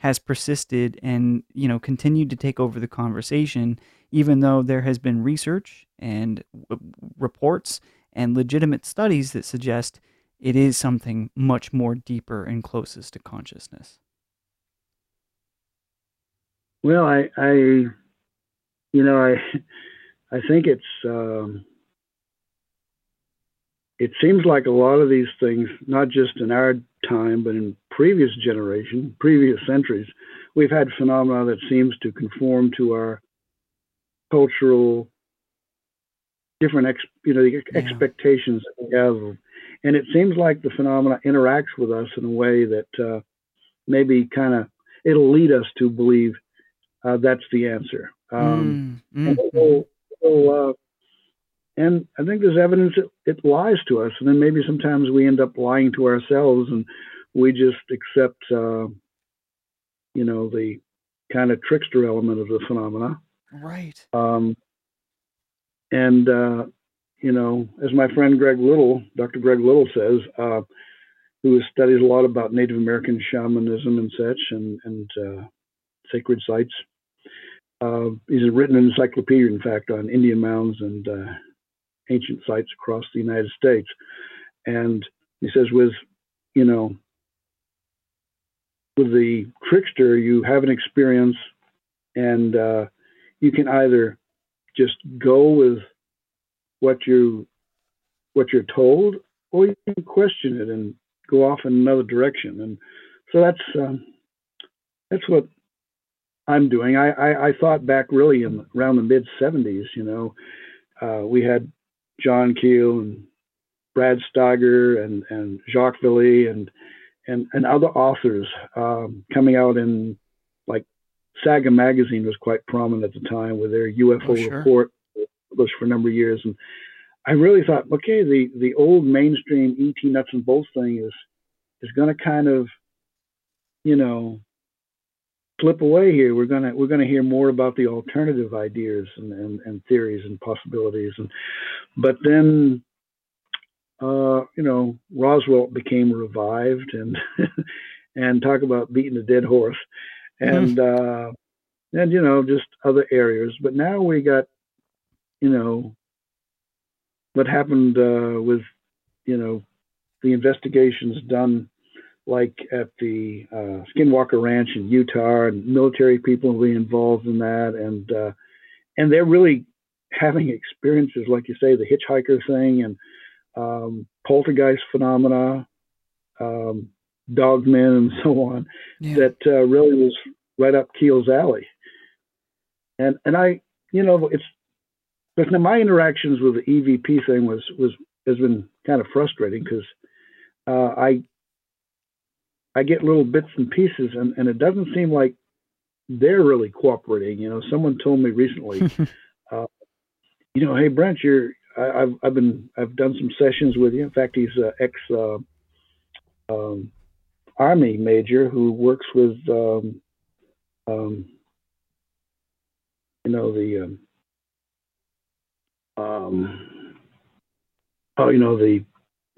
has persisted and you know continued to take over the conversation, even though there has been research and w- reports and legitimate studies that suggest it is something much more deeper and closest to consciousness. Well, I, I, you know, I, I think it's, um, it seems like a lot of these things, not just in our time, but in previous generation, previous centuries, we've had phenomena that seems to conform to our cultural different, ex, you know, the Yeah. expectations that we have, and it seems like the phenomena interacts with us in a way that uh, maybe kind of it'll lead us to believe uh, that's the answer. Um, Mm, and, mm, so, so, uh, and I think there's evidence it lies to us, and then maybe sometimes we end up lying to ourselves, and we just accept, uh, you know, the kind of trickster element of the phenomena. right. Um, and uh, you know, as my friend Greg Little, Dr. Greg Little says, uh, who studies a lot about Native American shamanism and such, and and uh, sacred sites. Uh, he's written an encyclopedia, in fact, on Indian mounds and uh, ancient sites across the United States. And he says, with you know, with the trickster, you have an experience, and uh, you can either just go with what you what you're told, or you can question it and go off in another direction. And so that's um, that's what I'm doing. I, I, I thought back really in around the mid '70s. You know, uh, we had John Keel and Brad Steiger and and Jacques Vallée and and and other authors um, coming out in like Saga magazine was quite prominent at the time with their UFO Oh, sure. report published for a number of years and I really thought okay the the old mainstream ET nuts and bolts thing is is going to kind of you know slip away here we're going to we're going to hear more about the alternative ideas and, and and theories and possibilities and but then uh, you know, Roswell became revived, and and talk about beating a dead horse, and uh, and you know just other areas. But now we got, you know, what happened uh, with, you know, the investigations done like at the uh, Skinwalker Ranch in Utah, and military people will be involved in that, and uh, and they're really having experiences like you say, the hitchhiker thing and um, poltergeist phenomena, um, dogmen, and so on. Yeah. That uh, really was right up Keel's alley. And and I, you know, it's but my interactions with the EVP thing was was has been kind of frustrating because uh, I I get little bits and pieces, and, and it doesn't seem like they're really cooperating. You know, someone told me recently, uh, you know, hey Brent, you're I, have I've been I've done some sessions with you. In fact, he's an ex uh, um, army major who works with um, um, you know the um, um, oh you know the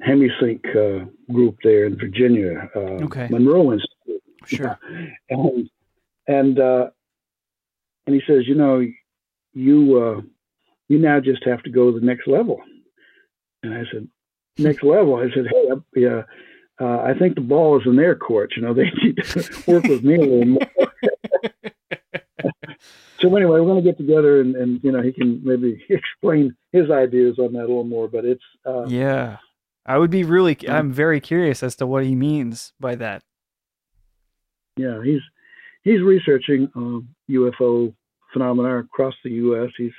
Hemisync uh, group there in Virginia, uh, okay. Monroe Institute. Sure. and and uh, and he says, you know, you uh, you now just have to go to the next level. And I said, next level. I said, hey, yeah, uh, I think the ball is in their court. You know, they need to work with me a little more. so anyway, we're going to get together and, and you know he can maybe explain his ideas on that a little more. But it's uh, yeah, I would be really I'm very curious as to what he means by that. Yeah, he's he's researching um, UFO phenomena across the U.S. He's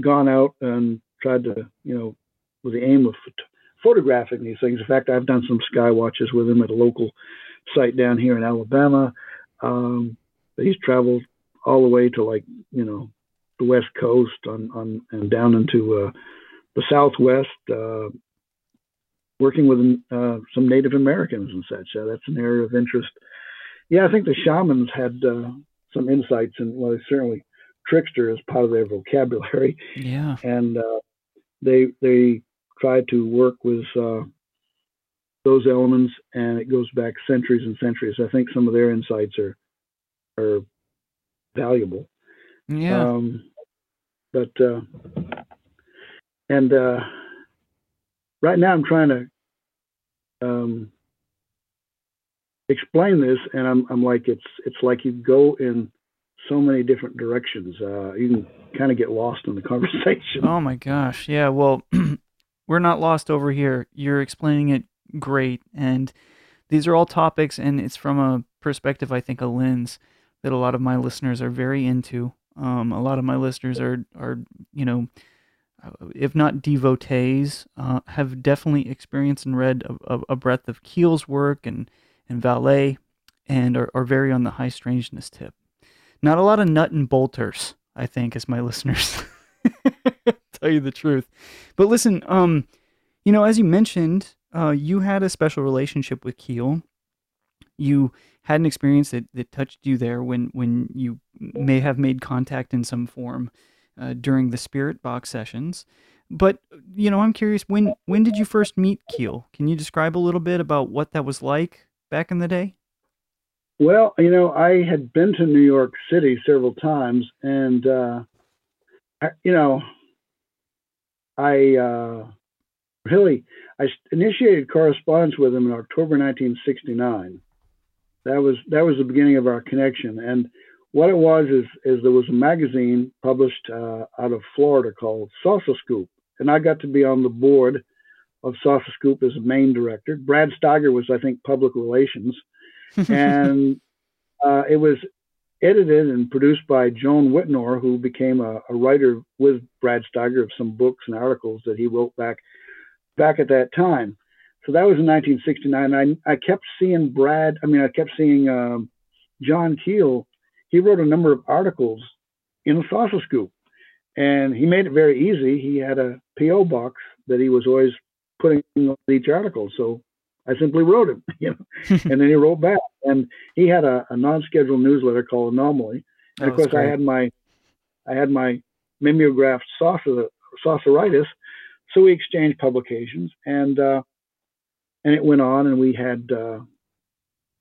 gone out and tried to you know with the aim of photographing these things. In fact, I've done some sky watches with him at a local site down here in Alabama. Um, he's traveled all the way to like you know the west coast on on and down into uh, the southwest, uh, working with uh, some Native Americans and such. Uh, that's an area of interest. Yeah, I think the shamans had uh, some insights, and well, certainly trickster is part of their vocabulary. Yeah, and uh, they they try to work with those elements, and it goes back centuries and centuries. I think some of their insights are are valuable. Yeah. Um, but uh, and uh, right now I'm trying to um, explain this, and I'm I'm like it's it's like you go in so many different directions. Uh, you can kind of get lost in the conversation. Oh my gosh, yeah. Well, we're not lost over here. You're explaining it great, and these are all topics, and it's from a perspective, I think, a lens that a lot of my listeners are very into. Um, a lot of my listeners are are you know, if not devotees, uh, have definitely experienced and read a, a, breadth of Keel's work and and Vallée, and are, are very on the high strangeness tip. Not a lot of nut and bolters, I think, as my listeners. tell you the truth. But listen, um, you know, as you mentioned, uh, you had a special relationship with Keel. You had an experience that, that touched you there when, when you may have made contact in some form uh, during the spirit box sessions. But you know, I'm curious when when did you first meet Keel? Can you describe a little bit about what that was like back in the day? Well, you know, I had been to New York City several times, and uh, I, you know, I uh, really I initiated correspondence with him in October 1969, that was that was the beginning of our connection. And what it was is is there was a magazine published uh, out of Florida called Saucer Scoop, and I got to be on the board of Saucer Scoop as a main director. Brad Steiger was, I think, public relations, and uh, it was edited and produced by Joan Whritenour, who became a, a, writer with Brad Steiger of some books and articles that he wrote back back at that time. So that was in 1969. I, I kept seeing Brad, I mean, I kept seeing um, John Keel. He wrote a number of articles in the Saucer Scoop, and he made it very easy. He had a P.O. box that he was always putting in each article. So I simply wrote him, you know, and then he wrote back. And he had a, a non-scheduled newsletter called Anomaly. And of course, great. I had my, I had my mimeographed saucer, sauceritis. So we exchanged publications, and uh, and it went on, and we had uh,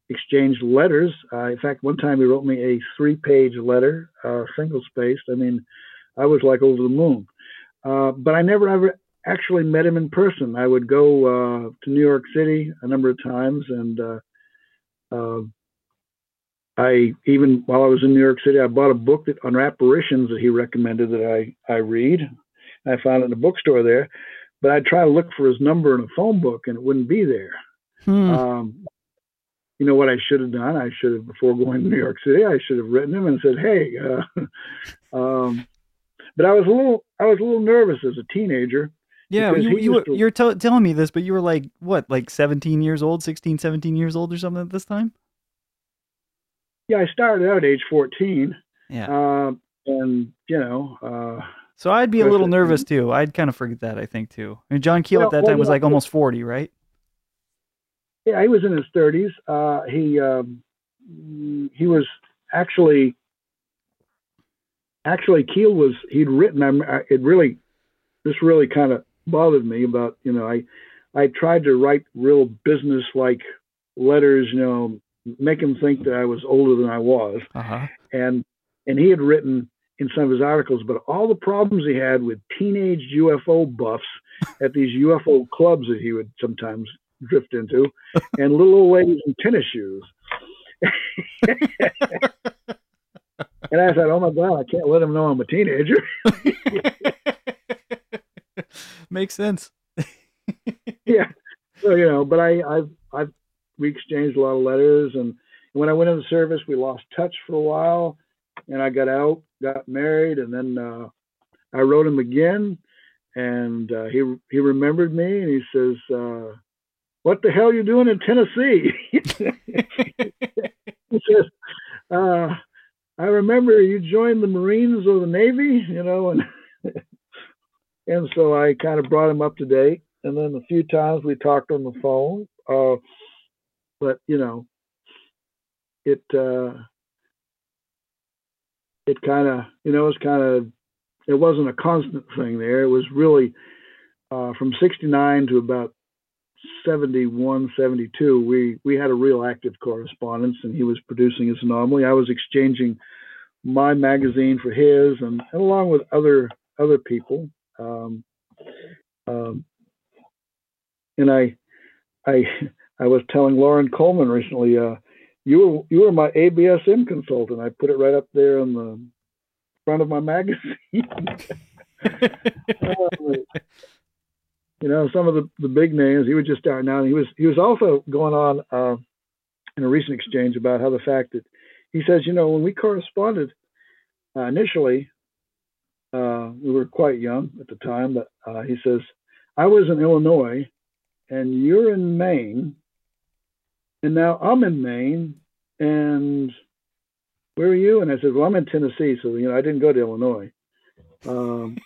exchanged letters. Uh, in fact, one time he wrote me a three-page letter, uh, single-spaced. I mean, I was like over the moon. Uh, but I never ever actually met him in person. I would go uh, to New York City a number of times, and uh, uh, I even while I was in New York City, I bought a book that, on apparitions that he recommended that I I read. I found it in a bookstore there, but I'd try to look for his number in a phone book, and it wouldn't be there. Hmm. Um, you know what I should have done? I should have before going to New York City. I should have written him and said, "Hey." Uh, um, but I was a little I was a little nervous as a teenager. yeah, you, you, were, to, you're t- telling me this, but you were like what, like 17 years old, 16, 17 years old or something at this time? Yeah, I started out at age 14, Yeah. uh, and you know, uh, So I'd be a little nervous too. I'd kind of forget that. I think too. I mean, John Keel Well, at that well, time was like almost 40, right? Yeah, he was in his 30s. Uh, he um, he was actually actually Keel was he'd written. I'm, it really this really kind of bothered me about you know I I tried to write real business like letters, you know, make him think that I was older than I was. Uh huh. and and he had written in some of his articles but all the problems he had with teenage UFO buffs at these UFO clubs that he would sometimes drift into, and little old ladies in tennis shoes. and I said, oh my god, I can't let him know I'm a teenager. Makes sense. yeah. So you know, but I I've I've we exchanged a lot of letters, and when I went in the service, we lost touch for a while, and I got out, got married, and then uh, I wrote him again, and uh, he he remembered me, and he says, uh, "What the hell you doing in Tennessee?" he says, uh, "I remember you joined the Marines or the Navy, you know," and and so I kind of brought him up to date and then a few times we talked on the phone. Uh, but you know, it uh, it kind of you know it was kind of it wasn't a constant thing there. It was really uh, from '69 to about 71, 72. We we had a real active correspondence, and he was producing his anomaly. I was exchanging my magazine for his, and, and along with other other people. Um, um, and I, I, I was telling Loren Coleman recently, uh, you were you were my ABSM consultant. I put it right up there on the front of my magazine. Uh, you know, some of the, the big names. He was just starting out. He was he was also going on uh, in a recent exchange about how the fact that he says, you know, when we corresponded uh, initially, uh, we were quite young at the time, but uh, he says, I was in Illinois and you're in Maine, and now I'm in Maine, and where are you? And I said, Well, I'm in Tennessee, so you know I didn't go to Illinois. Um,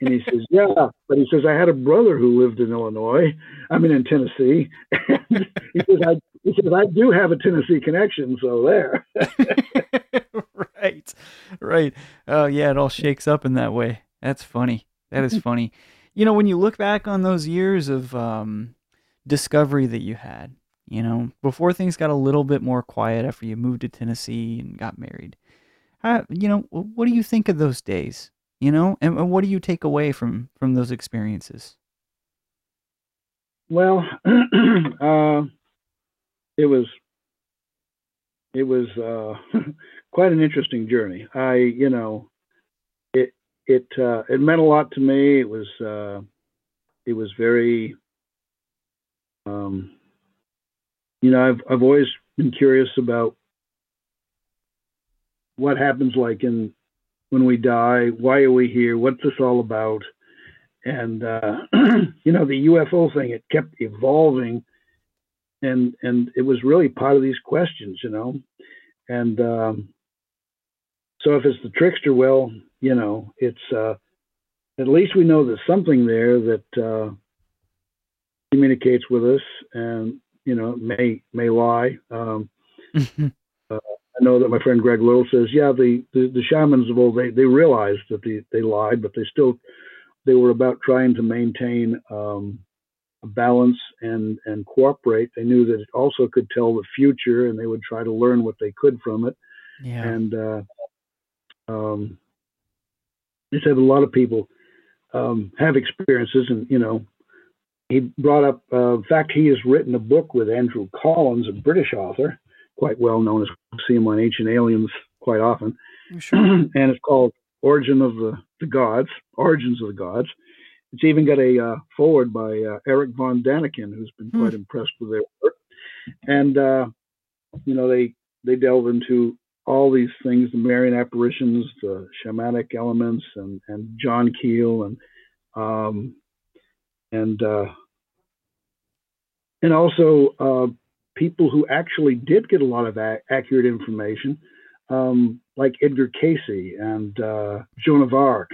and he says, Yeah, but he says I had a brother who lived in Illinois. I mean in Tennessee. He says I he says I do have a Tennessee connection, so there. right, right. Oh yeah, it all shakes up in that way. That's funny. That is funny. You know, when you look back on those years of um, discovery that you had, you know, before things got a little bit more quiet after you moved to Tennessee and got married, how, you know, what do you think of those days? You know, and, and what do you take away from from those experiences? Well, uh, it was it was uh, quite an interesting journey. I, you know, it it uh, it meant a lot to me. It was uh, it was very, um, you know, I've I've always been curious about what happens like in when we die. Why are we here? What's this all about? and uh, you know the UFO thing it kept evolving and and it was really part of these questions you know and um, so if it's the trickster well you know it's uh, at least we know there's something there that uh, communicates with us and you know may may lie um, I know that my friend Greg Little says, yeah, the, the, the shamans of old, they, they realized that they, they lied, but they still, they were about trying to maintain um, a balance and and cooperate. They knew that it also could tell the future, and they would try to learn what they could from it. Yeah. And uh, um, they said a lot of people um, have experiences, and you know, he brought up. Uh, in fact, he has written a book with Andrew Collins, a British author, quite well known as we see him on Ancient Aliens quite often, sure. and it's called Origin of the, the Gods, Origins of the Gods. It's even got a uh, forward by uh, Erich von Daniken, who's been quite Hmm. impressed with their work. And uh, you know, they they delve into all these things: the Marian apparitions, the shamanic elements, and and John Keel, and um, and uh, and also uh, people who actually did get a lot of accurate information, um, like Edgar Cayce and uh, Joan of Arc,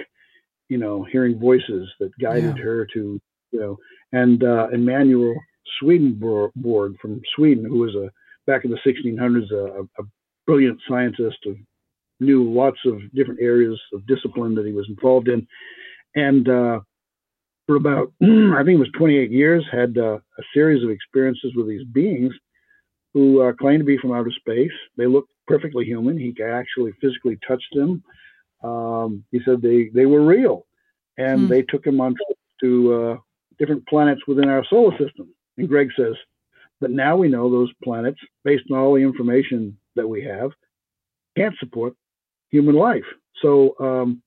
you know, hearing voices that guided Yeah. her to, you know, and uh, Emanuel Swedenborg from Sweden, who was a back in the 1600s a, a brilliant scientist who knew lots of different areas of discipline that he was involved in, and uh, for about I think it was 28 years had uh, a series of experiences with these beings who uh, claimed to be from outer space. They looked perfectly human. He actually physically touched them. Um, he said they they were real, and Hmm. they took him on trips to uh, different planets within our solar system. And Greg says, but now we know those planets, based on all the information that we have, can't support human life. So, um,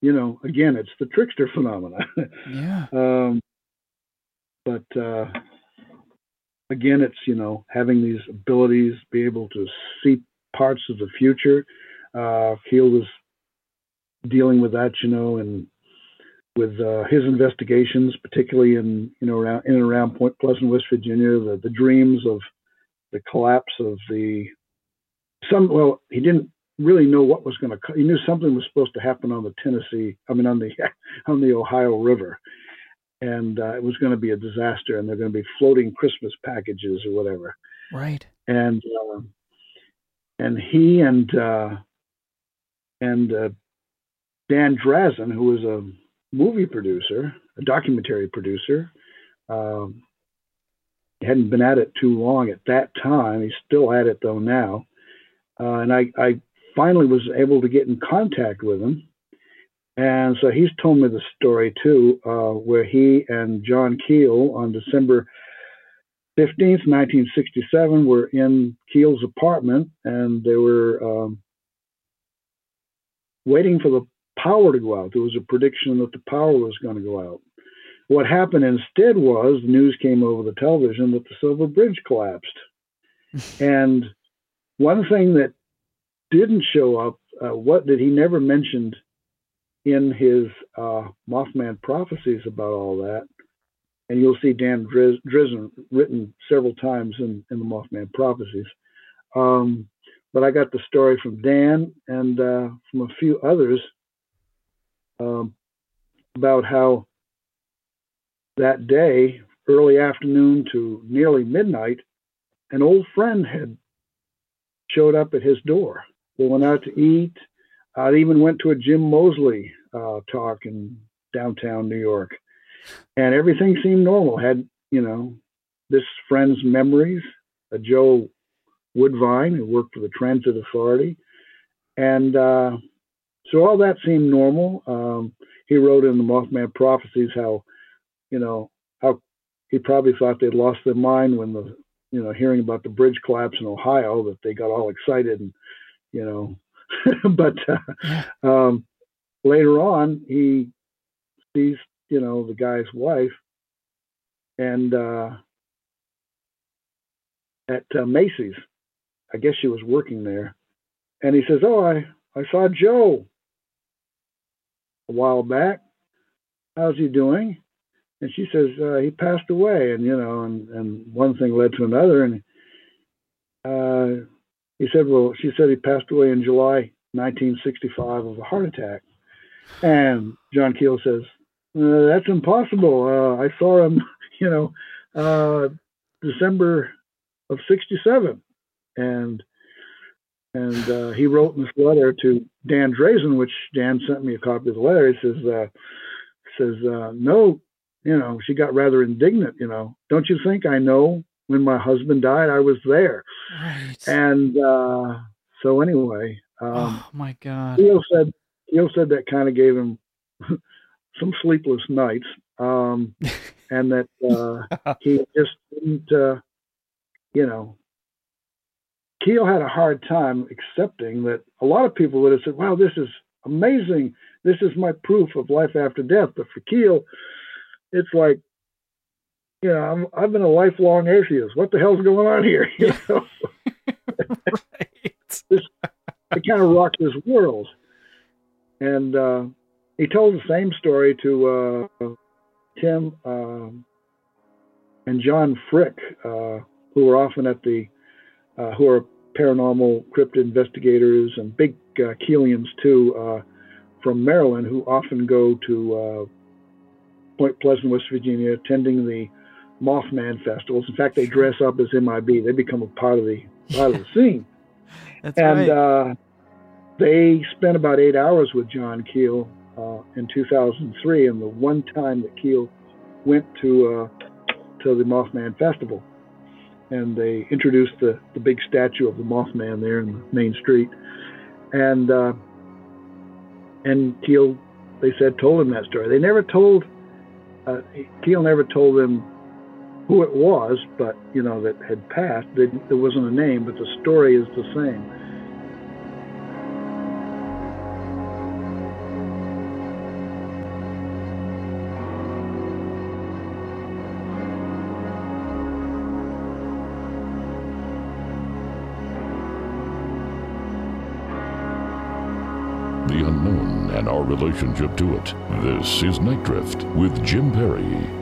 you know, again, it's the trickster phenomena. Yeah. um, but uh, again, it's you know having these abilities, be able to see parts of the future. Uh, Keel was dealing with that, you know, and with uh, his investigations, particularly in you know around in and around Point Pleasant, West Virginia, the, the dreams of the collapse of the some. Well, he didn't really know what was going to. He knew something was supposed to happen on the Tennessee. I mean, on the on the Ohio River, and uh, it was going to be a disaster, and they're going to be floating Christmas packages or whatever. Right. And um and he and uh, and uh, Dan Drasin, who was a movie producer, a documentary producer. Um, hadn't been at it too long at that time. He's still at it though now. Uh, and I, I finally was able to get in contact with him. And so he's told me the story too, uh, where he and John Keel on December 15th, 1967, were in Keel's apartment and they were um, waiting for the power to go out. There was a prediction that the power was going to go out. What happened instead was the news came over the television that the Silver Bridge collapsed. and one thing that didn't show up, uh, what that he never mentioned in his uh, Mothman prophecies about all that, and you'll see Dan Drasin written several times in, in the Mothman prophecies. Um, but I got the story from Dan and uh, from a few others um, about how that day, early afternoon to nearly midnight, an old friend had showed up at his door. They went out to eat. I even went to a Jim Moseley uh, talk in downtown New York, and everything seemed normal. Had you know this friend's memories, a Joe Woodvine who worked for the Transit Authority, and uh, so all that seemed normal. Um, he wrote in the Mothman Prophecies how, you know, how he probably thought they'd lost their mind when the, you know, hearing about the bridge collapse in Ohio that they got all excited and, you know, but uh, um, later on he sees, you know, the guy's wife and uh, at uh, Macy's. I guess she was working there, and he says, "Oh, I I saw Joe a while back. How's he doing?" And she says, uh, "He passed away." And you know, and and one thing led to another, and uh, he said, "Well," she said, "He passed away in July 1965 of a heart attack." And John Keel says, uh, "That's impossible. Uh, I saw him, you know, uh, December of '67." and and uh, he wrote this letter to Dan Drasin, which Dan sent me a copy of the letter. He says, uh, says uh, no, you know, she got rather indignant. You know, don't you think I know when my husband died? I was there. Right. And uh, so anyway, um, oh my God. Keel said Keel said that kind of gave him some sleepless nights, um, and that uh, he just didn't, uh, you know. Keel had a hard time accepting that a lot of people would have said, "Wow, this is amazing. This is my proof of life after death." But for Keel, it's like, you know, I'm, I've been a lifelong atheist. What the hell's going on here? You know? right. this, it kind of rocked his world. And uh, he told the same story to uh, Tim um, and John Frick, uh, who are often at the, uh, who are paranormal cryptid investigators and big uh, Keelians too, uh, from Maryland, who often go to Point Pleasant, West Virginia, attending the Mothman festivals. In fact, they dress up as MIB. They become a part of the part of the scene. That's and right. uh, they spent about eight hours with John Keel uh, in 2003. And the one time that Keel went to uh, to the Mothman festival, and they introduced the the big statue of the Mothman there in the main street, and uh, and Keel, they said, told him that story. They never told uh, Keel never told them who it was, but you know that had passed. They, there wasn't a name, but the story is the same. The unknown and our relationship to it. This is Nite Drift with Jim Perry.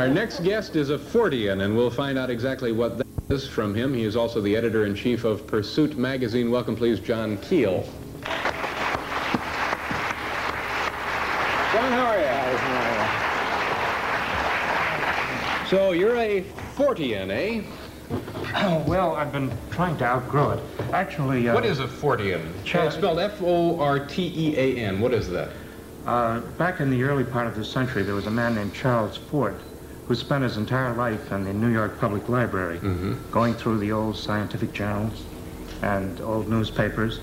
Our next guest is a Fortean, and we'll find out exactly what that is from him. He is also the editor-in-chief of Pursuit magazine. Welcome, please, John Keel. John, how are you? So you're a Fortean, eh? Oh, well, I've been trying to outgrow it. Actually, uh, What is a Fortean? It's spelled F-O-R-T-E-A-N. What is that? uh, back in the early part of the century, there was a man named Charles Fort who spent his entire life in the New York Public Library, Mm-hmm. going through the old scientific journals and old newspapers,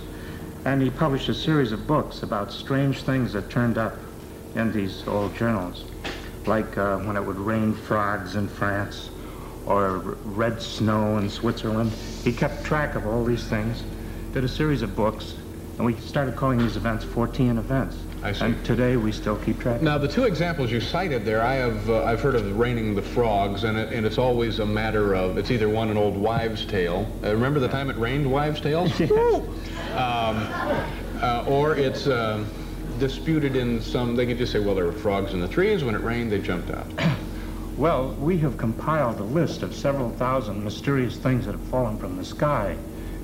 and he published a series of books about strange things that turned up in these old journals, like uh, when it would rain frogs in France or red snow in Switzerland. He kept track of all these things, did a series of books, and we started calling these events Fortean events. I see. And today we still keep track. Now, the two examples you cited there, I have uh, I've heard of raining the frogs, and it, and it's always a matter of it's either one an old wives' tale. Uh, remember the time it rained wives' tales? Woo! Um, uh, or it's uh, disputed in some. They could just say, well, there were frogs in the trees. When it rained, they jumped out. Well, we have compiled a list of several thousand mysterious things that have fallen from the sky.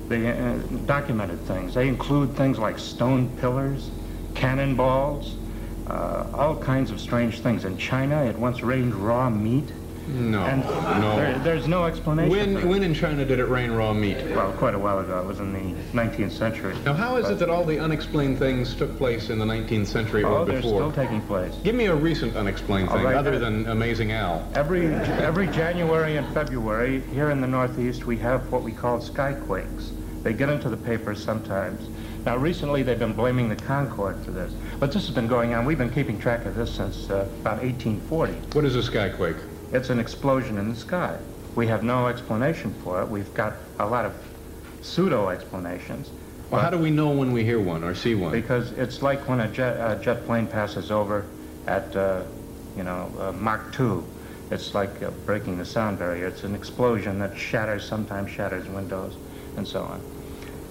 They uh, documented things. They include things like stone pillars, cannonballs, uh, all kinds of strange things. In China, it once rained raw meat. No, And no. there- there's no explanation. when when in China did it rain raw meat? Well, quite a while ago. It was in the 19th century. Now, how is it that all the unexplained things took place in the 19th century Oh, or they're before? still taking place. Give me a recent unexplained thing, right, other uh, than Amazing Al. Every every January and February here in the Northeast, we have what we call skyquakes. They get into the papers sometimes. Now, recently they've been blaming the Concorde for this, but this has been going on. We've been keeping track of this since uh, about 1840. What is a skyquake? It's an explosion in the sky. We have no explanation for it. We've got a lot of pseudo explanations. Well, how do we know when we hear one or see one? Because it's like when a jet, a jet plane passes over at, uh, you know, uh, Mach 2. It's like uh, breaking the sound barrier. It's an explosion that shatters, sometimes shatters windows, and so on.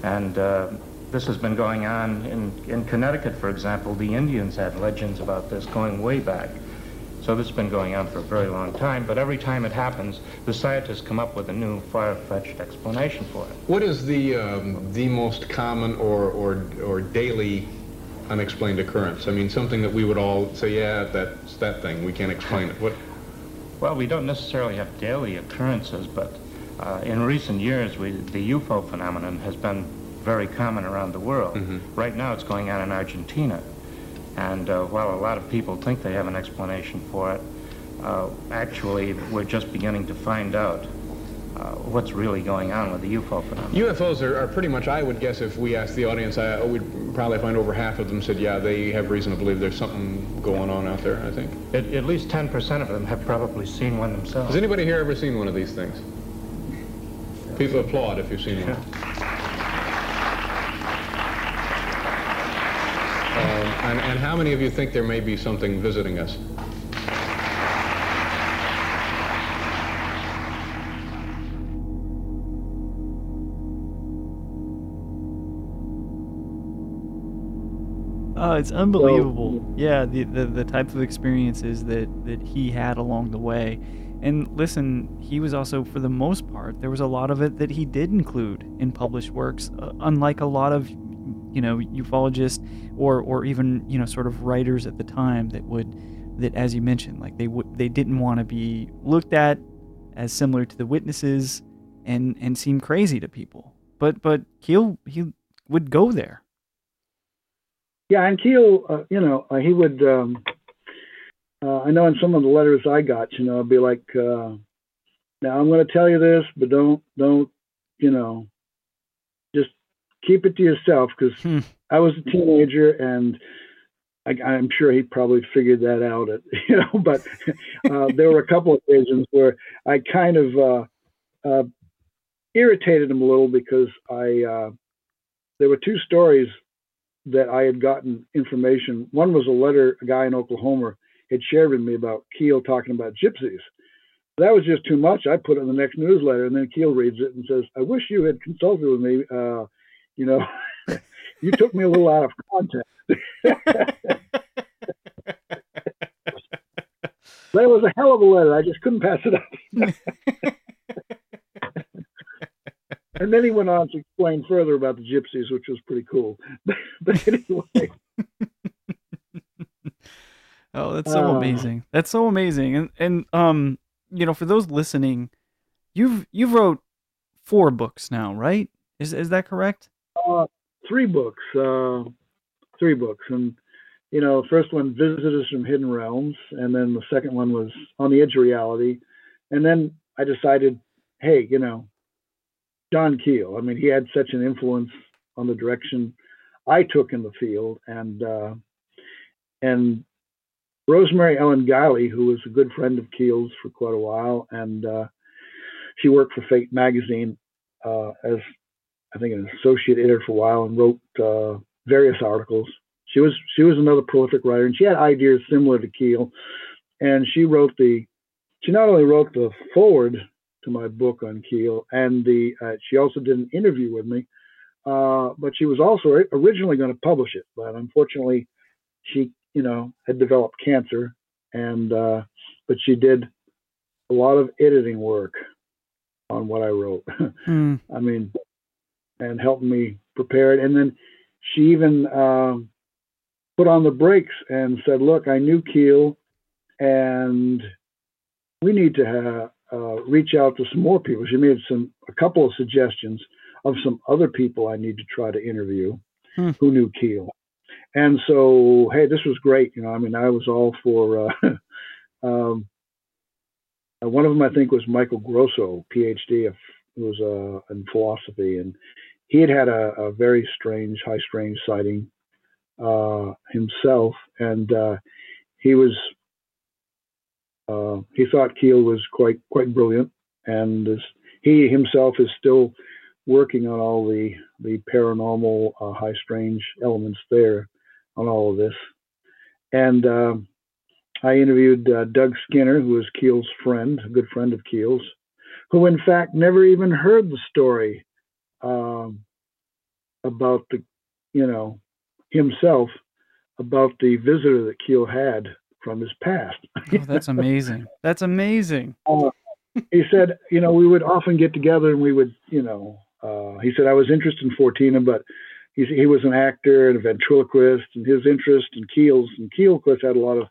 And uh, this has been going on in, in Connecticut, for example. The Indians had legends about this going way back. So this has been going on for a very long time, but every time it happens, the scientists come up with a new far-fetched explanation for it. What is the um, the most common or, or or daily unexplained occurrence? I mean, something that we would all say, yeah, that's that thing. We can't explain it. What? Well, we don't necessarily have daily occurrences, but uh, in recent years, we, the UFO phenomenon has been very common around the world. Mhm. Right now, it's going on in Argentina. And uh, while a lot of people think they have an explanation for it, uh, actually, we're just beginning to find out uh, what's really going on with the UFO phenomenon. UFOs are, are pretty much, I would guess, if we asked the audience, I would probably find over half of them said, yeah, they have reason to believe there's something going on out there, I think. At, at least 10% of them have probably seen one themselves. Has anybody here ever seen one of these things? People applaud if you've seen one. and, and how many of you think there may be something visiting us? Oh, it's unbelievable. yeah, the, the the type of experiences that that he had along the way. And listen, he was also, for the most part, there was a lot of it that he did include in published works, uh, unlike a lot of, you know, ufologists or or even you know sort of writers at the time that would, that as you mentioned, like they would they didn't want to be looked at as similar to the witnesses and and seem crazy to people. But but Keel he would go there. Yeah, and Keel, uh, you know, uh, he would. Um, uh, I know in some of the letters I got, you know, i'd be like, uh, "Now I'm going to tell you this, but don't, don't, you know, keep it to yourself." Because Hmm. I was a teenager, and I, I'm sure he probably figured that out. At, you know, but uh, there were a couple of occasions where I kind of uh, uh, irritated him a little because I uh, there were two stories that I had gotten information. One was a letter a guy in Oklahoma had shared with me about Keel talking about gypsies. That was just too much. I put it in the next newsletter, and then Keel reads it and says, "I wish you had consulted with me. You know, you took me a little out of context." That was a hell of a letter. I just couldn't pass it up. and then he went on to explain further about the gypsies, which was pretty cool. but anyway, Oh, that's so Uh. amazing. That's so amazing. And and um, you know, for those listening, you've you've wrote four books now, right? Is is that correct? Uh, three books, uh, three books, and you know, first one, Visitors from Hidden Realms, and then the second one was On the Edge of Reality, and then I decided, hey, you know, John Keel. I mean, he had such an influence on the direction I took in the field, and uh, and Rosemary Ellen Guiley, who was a good friend of Keel's for quite a while, and uh, she worked for Fate magazine uh, as I think an associate editor for a while, and wrote uh, various articles. She was she was another prolific writer, and she had ideas similar to Keel, and she wrote the she not only wrote the forward to my book on Keel, and the uh, she also did an interview with me, uh, but she was also originally going to publish it, but unfortunately, she you know had developed cancer, and uh, but she did a lot of editing work on what I wrote. Hmm. I mean, and helped me prepare it. And then she even um, put on the brakes and said, "Look, I knew Keel, and we need to have, uh, reach out to some more people." She made some a couple of suggestions of some other people I need to try to interview Hmm. who knew Keel. And so, hey, this was great. You know, I mean, I was all for. Uh, um, uh, one of them, I think, was Michael Grosso, PhD, of, who was uh, in philosophy, and he had had a, a very strange, high strange sighting uh, himself, and uh, he was uh, he thought Keel was quite quite brilliant, and he himself is still working on all the the paranormal, uh, high strange elements there on all of this. And um, I interviewed uh, Doug Skinner, who was Keel's friend, a good friend of Keel's, who in fact never even heard the story um, about the, you know, himself about the visitor that Keel had from his past. Oh, that's amazing. That's amazing. Uh, he said, you know, we would often get together and we would, you know, uh, he said I was interested in Forteana, but he, he was an actor and a ventriloquist, and his interest in Keel's and Keel, of course, had a lot of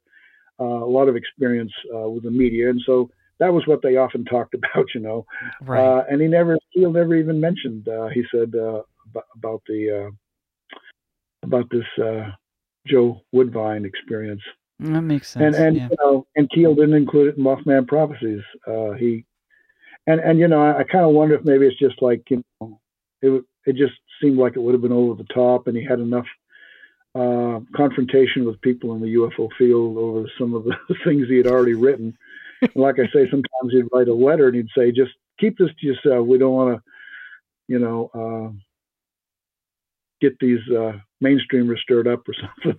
uh, a lot of experience uh, with the media, and so that was what they often talked about, you know. Right. Uh, and he never, Keel never even mentioned. Uh, he said uh, about, about the uh, about this uh, Joe Woodvine experience. That makes sense. And and yeah. you know, and Keel didn't include it in Mothman Prophecies. Uh, he and and you know, I, I kind of wonder if maybe it's just like you know, it it just seemed like it would have been over the top, and he had enough uh, confrontation with people in the UFO field over some of the things he had already written. And like I say, sometimes he'd write a letter and he'd say, "Just keep this to yourself. We don't want to, you know, uh, get these uh, mainstreamers stirred up or something."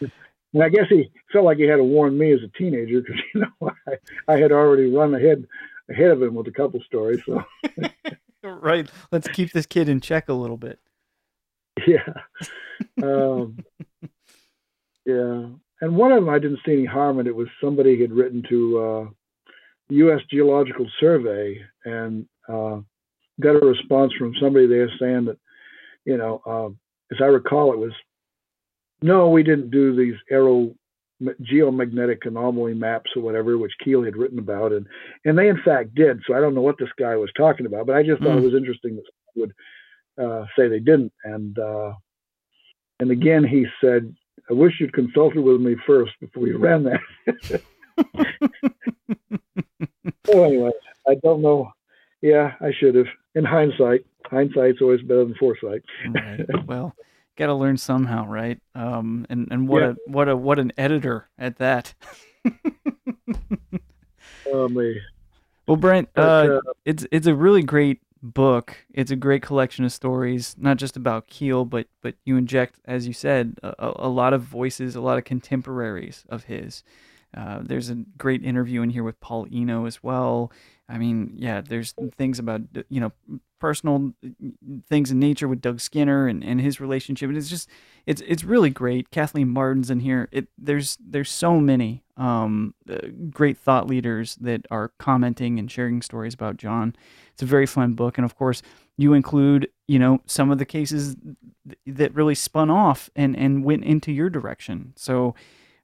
And I guess he felt like he had to warn me as a teenager because you know I, I had already run ahead ahead of him with a couple stories. So right. Let's keep this kid in check a little bit. yeah, um, yeah. And one of them I didn't see any harm in. It was somebody had written to uh, the U.S. Geological Survey and uh, got a response from somebody there saying that you know, uh, as I recall, it was no, we didn't do these aero geomagnetic anomaly maps or whatever, which Keel had written about, and and they in fact did. So I don't know what this guy was talking about, but I just thought Mm. it was interesting that someone would uh, say they didn't. And uh, and again, he said, "I wish you'd consulted with me first before you ran that." so anyway, I don't know. Yeah, I should have. In hindsight, hindsight's always better than foresight. Right. Well, got to learn somehow, right? Um, and and what Yeah. a what a what an editor at that. Oh me. Well, Brent, But, uh, uh, it's it's a really great book. It's a great collection of stories, not just about Keel, but but you inject, as you said, a, a lot of voices, a lot of contemporaries of his. Uh, there's a great interview in here with Paul Eno as well. I mean, yeah, there's things about you know personal things in nature with Doug Skinner and, and his relationship. And it's just it's it's really great. Kathleen Martin's in here. It there's there's so many um, uh, great thought leaders that are commenting and sharing stories about John. It's a very fun book, and of course, you include you know some of the cases th- that really spun off and and went into your direction. So.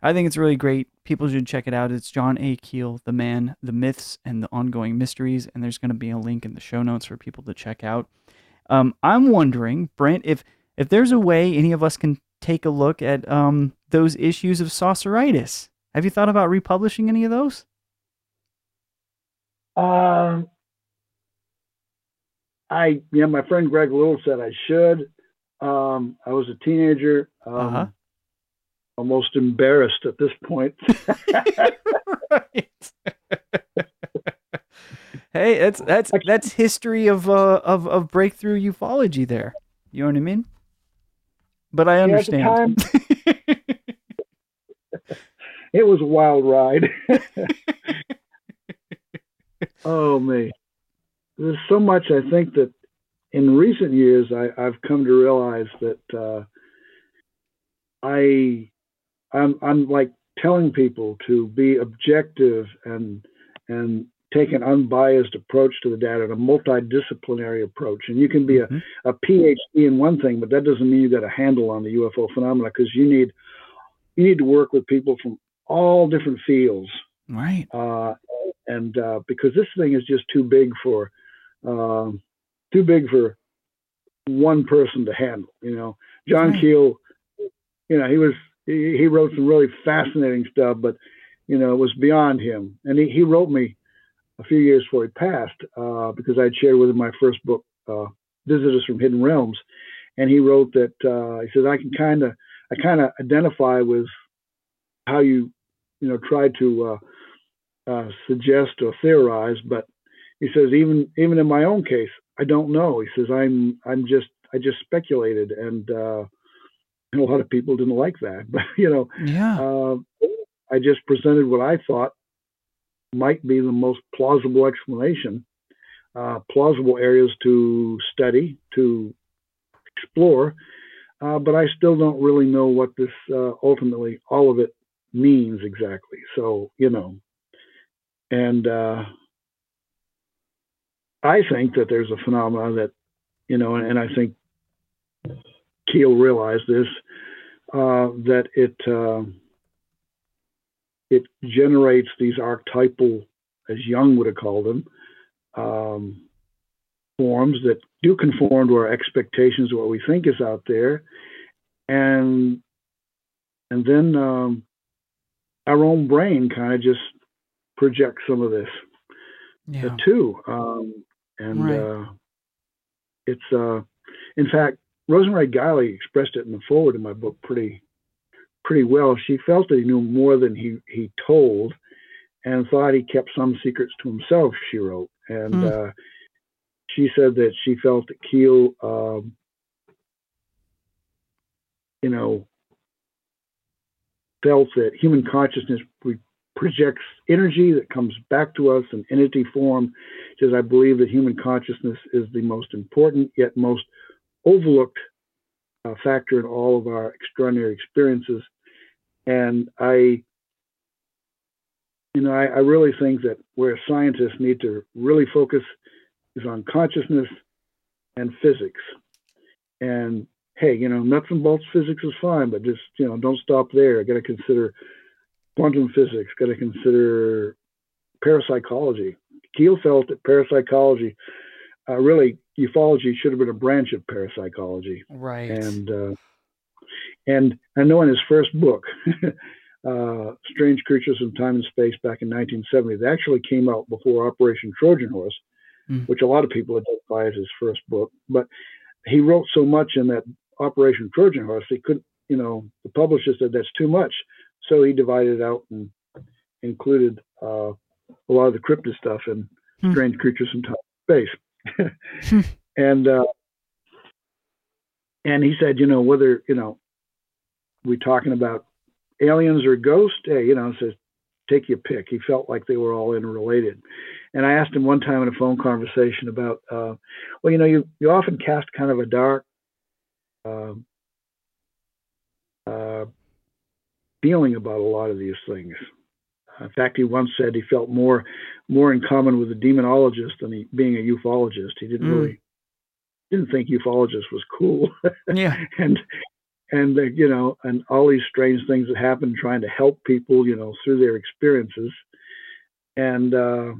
I think it's really great. People should check it out. It's John A. Keel, The Man, The Myths, and the Ongoing Mysteries. And there's going to be a link in the show notes for people to check out. Um, I'm wondering, Brent, if if there's a way any of us can take a look at um, those issues of Sauceritis. Have you thought about republishing any of those? Um, I yeah, my friend Greg Little said I should. Um, I was a teenager, um, Uh-huh. Almost embarrassed at this point. hey, that's that's that's history of uh, of of breakthrough ufology. There, you know what I mean? But I Yeah, at the understand. it was a wild ride. oh me, there's so much I think that in recent years I, I've come to realize that uh, I I'm I'm like telling people to be objective and and take an unbiased approach to the data and a multidisciplinary approach. And you can be a, a PhD in one thing, but that doesn't mean you got a handle on the UFO phenomena because you need you need to work with people from all different fields. right. Uh, and uh, because this thing is just too big for um, too big for one person to handle. You know, John Right. Keel, you know, he was he, he wrote some really fascinating stuff, but you know, it was beyond him. And he, he wrote me a few years before he passed uh, because I'd shared with him my first book, uh, Visitors from Hidden Realms, and he wrote that uh, he said I can kind of I kind of identify with how you you know try to uh, uh, suggest or theorize, but he says even even in my own case, I don't know. He says I'm I'm just I just speculated, and uh, a lot of people didn't like that. But you know, Yeah. uh, I just presented what I thought might be the most plausible explanation, uh, plausible areas to study, to explore. Uh, but I still don't really know what this uh, ultimately, all of it means exactly. So, you know, and uh, I think that there's a phenomenon that, you know, and, and I think Keel realized this, uh, that it, uh, it generates these archetypal, as Jung would have called them, um, forms that do conform to our expectations what we think is out there, and and then um, our own brain kind of just projects some of this Yeah. too, um, and Right. uh, it's uh, in fact Rosemary Guiley expressed it in the forward in my book pretty pretty well. She felt that he knew more than he he told, and thought he kept some secrets to himself. She wrote, and Hmm. uh, she said that she felt that Keel, um, you know, felt that human consciousness projects energy that comes back to us in entity form. She says, I believe that human consciousness is the most important yet most overlooked uh, factor in all of our extraordinary experiences. And I, you know, I, I really think that where scientists need to really focus is on consciousness and physics. And hey, you know, nuts and bolts physics is fine, but just you know, don't stop there. Got to consider quantum physics. Got to consider parapsychology. Keel felt that parapsychology, uh, really, ufology should have been a branch of parapsychology. Right. And uh, and I know in his first book, uh, Strange Creatures from Time and Space, back in 1970, that actually came out before Operation Trojan Horse, Mm. which a lot of people identify as his first book. But he wrote so much in that Operation Trojan Horse, he couldn't, you know, the publisher said that's too much, so he divided it out and included uh, a lot of the cryptid stuff in Hmm. Strange Creatures from Time and Space. and uh, and he said, you know, whether you know, we talking about aliens or ghosts, hey, you know, says take your pick. He felt like they were all interrelated. And I asked him one time in a phone conversation about, uh, well, you know, you you often cast kind of a dark um uh, feeling about a lot of these things. In fact, he once said he felt more more in common with a demonologist than he, being a ufologist. He didn't Mm. really didn't think ufologist was cool. Yeah. and and uh, you know, and all these strange things that happen, trying to help people, you know, through their experiences. And uh,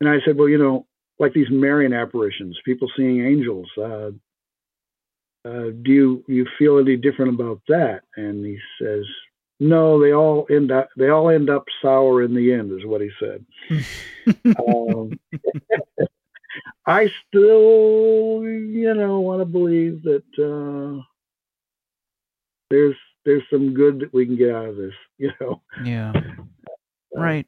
and I said, well, you know, like these Marian apparitions, people seeing angels. Uh, uh, do you you feel any different about that? And he says, no, they all end up they all end up sour in the end, is what he said. um, I still, you know, want to believe that uh, there's there's some good that we can get out of this. You know, Yeah. Right.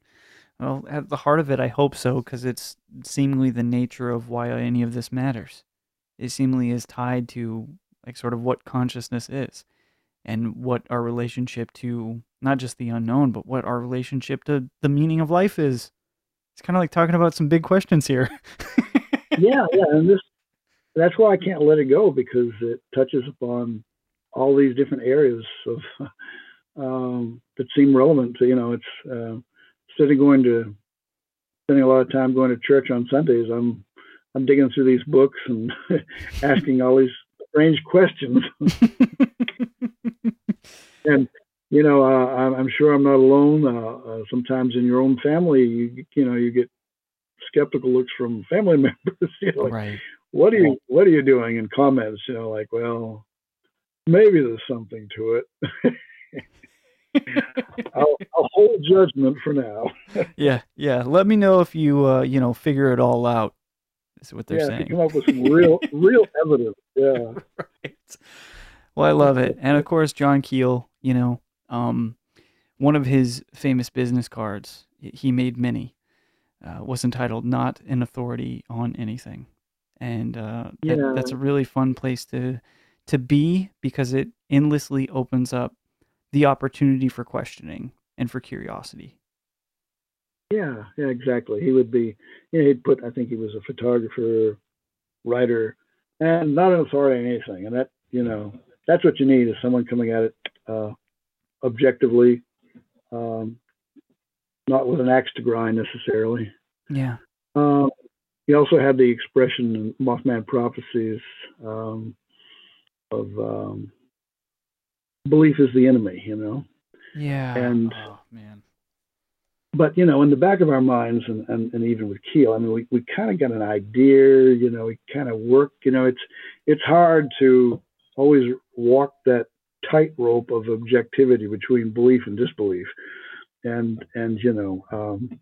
Well, at the heart of it, I hope so, because it's seemingly the nature of why any of this matters. It seemingly is tied to, like, sort of what consciousness is and what our relationship to not just the unknown, but what our relationship to the meaning of life is. It's kind of like talking about some big questions here. yeah, yeah, and this that's why I can't let it go because it touches upon all these different areas of um, that seem relevant to you know it's uh, instead of going to spending a lot of time going to church on Sundays, I'm I'm digging through these books and asking all these strange questions. and you know, uh, I'm, I'm sure I'm not alone. Uh, uh, sometimes in your own family, you you know, you get skeptical looks from family members. You know, like, right. what are you what are you doing? in comments, you know, like, well, maybe there's something to it. I'll, I'll hold judgment for now. Yeah, yeah. Let me know if you, uh, you know, figure it all out. Is what they're yeah, saying. come up with some real real evidence. Yeah. right. Well, I love it. And of course, John Keel, you know, um, one of his famous business cards, he made many. uh, was entitled "Not an Authority on Anything," and uh, that, that's a really fun place to to be because it endlessly opens up the opportunity for questioning and for curiosity. Yeah, yeah, exactly. He would be, you know, he'd put, I think he was a photographer, writer, and not an authority on anything. And that, you know, that's what you need is someone coming at it uh, objectively, um, not with an axe to grind necessarily. Yeah. Um, he also had the expression in Mothman Prophecies um, of um, belief is the enemy, you know. Yeah. And- oh man. but you know, in the back of our minds, and, and, and even with Keel, I mean, we, we kind of got an idea. You know, we kind of work. You know, it's it's hard to always walk that tightrope of objectivity between belief and disbelief. And and you know, um,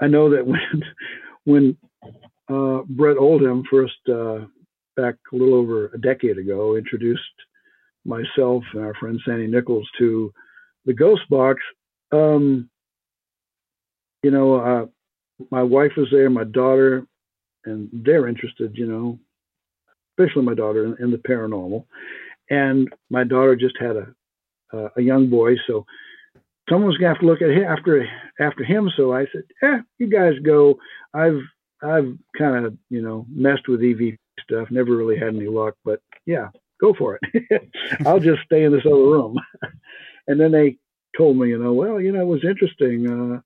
I know that when when uh, Brett Oldham first uh, back a little over a decade ago introduced myself and our friend Sandy Nichols to the Ghost Box. Um, you know, uh, my wife was there, my daughter, and they're interested, you know, especially my daughter in, in the paranormal. And my daughter just had a uh, a young boy, so someone's gonna have to look at him after after him. So I said, "Yeah, you guys go. I've I've kind of you know messed with EV stuff, never really had any luck, but yeah, go for it. I'll just stay in this other room." and then they told me, you know, well, you know, it was interesting. Uh,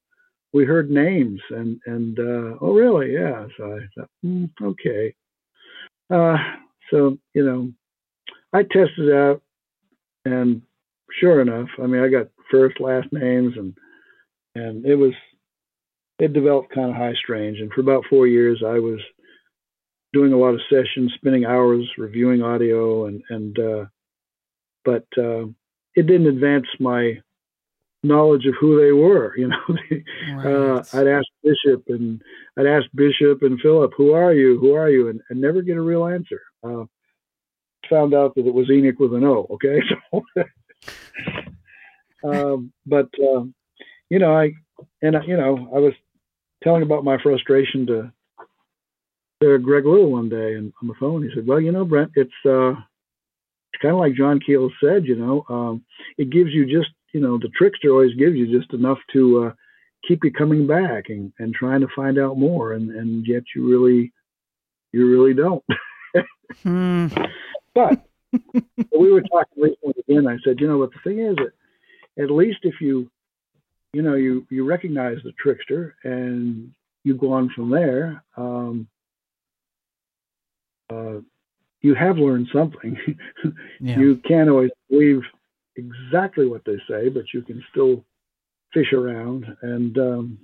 we heard names and and uh, oh really yeah so i thought mm, okay uh, so you know i tested out and sure enough i mean i got first last names and and it was it developed kind of high strange and for about four years i was doing a lot of sessions spending hours reviewing audio and and uh, but uh, it didn't advance my knowledge of who they were. You know, uh, I'd ask Bishop and I'd ask Bishop and Philip, "Who are you? Who are you?" and, and never get a real answer. Uh, found out that it was Enoch with an O. Okay, so, um, but um, you know, I and you know, I was telling about my frustration to to Greg Little one day, and on the phone, he said, "Well, you know, Brent, it's uh, it's kind of like John Keel said. You know, um, it gives you just you know the trickster always gives you just enough to uh, keep you coming back and, and trying to find out more and, and yet you really you really don't Hmm. But we were talking recently again i said you know what the thing is that at least if you you know you you recognize the trickster and you go on from there um, uh, you have learned something Yeah. you can't always believe exactly what they say, but you can still fish around. And um,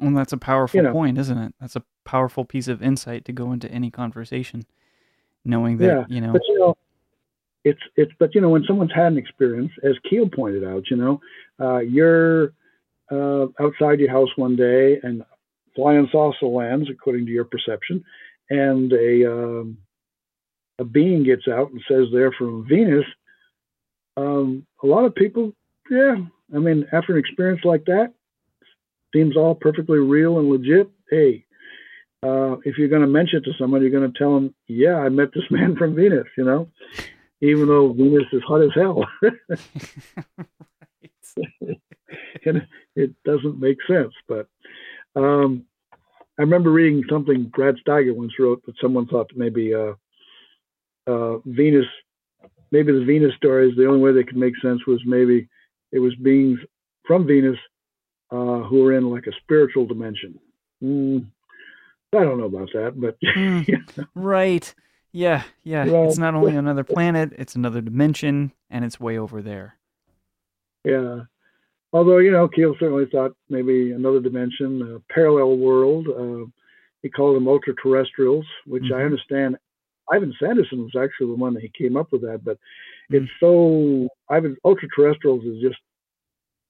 Well, that's a powerful you know. point, isn't it? That's a powerful piece of insight to go into any conversation, knowing that yeah, you know. but you know, it's it's. But you know, when someone's had an experience, as Keel pointed out, you know, uh, you're uh, outside your house one day and flying saucer lands, according to your perception, and a um, a being gets out and says they're from Venus. Um, a lot of people, yeah, I mean, after an experience like that, seems all perfectly real and legit. Hey, uh, if you're going to mention it to someone, you're going to tell them, "Yeah, I met this man from Venus," you know, even though Venus is hot as hell, and it doesn't make sense. But um, I remember reading something Brad Steiger once wrote that someone thought that maybe uh, uh, Venus, maybe the Venus stories, the only way they could make sense was maybe it was beings from Venus uh, who were in like a spiritual dimension. Mm, I don't know about that, but Hmm. Right. Yeah. Yeah. Right. It's not only another planet; it's another dimension, and it's way over there. yeah. Although you know, Keel certainly thought maybe another dimension, a parallel world. Uh, he called them ultra-terrestrials, which I Mhm. understand. Ivan Sanderson was actually the one that he came up with that, but it's so Ivan ultra-terrestrials is just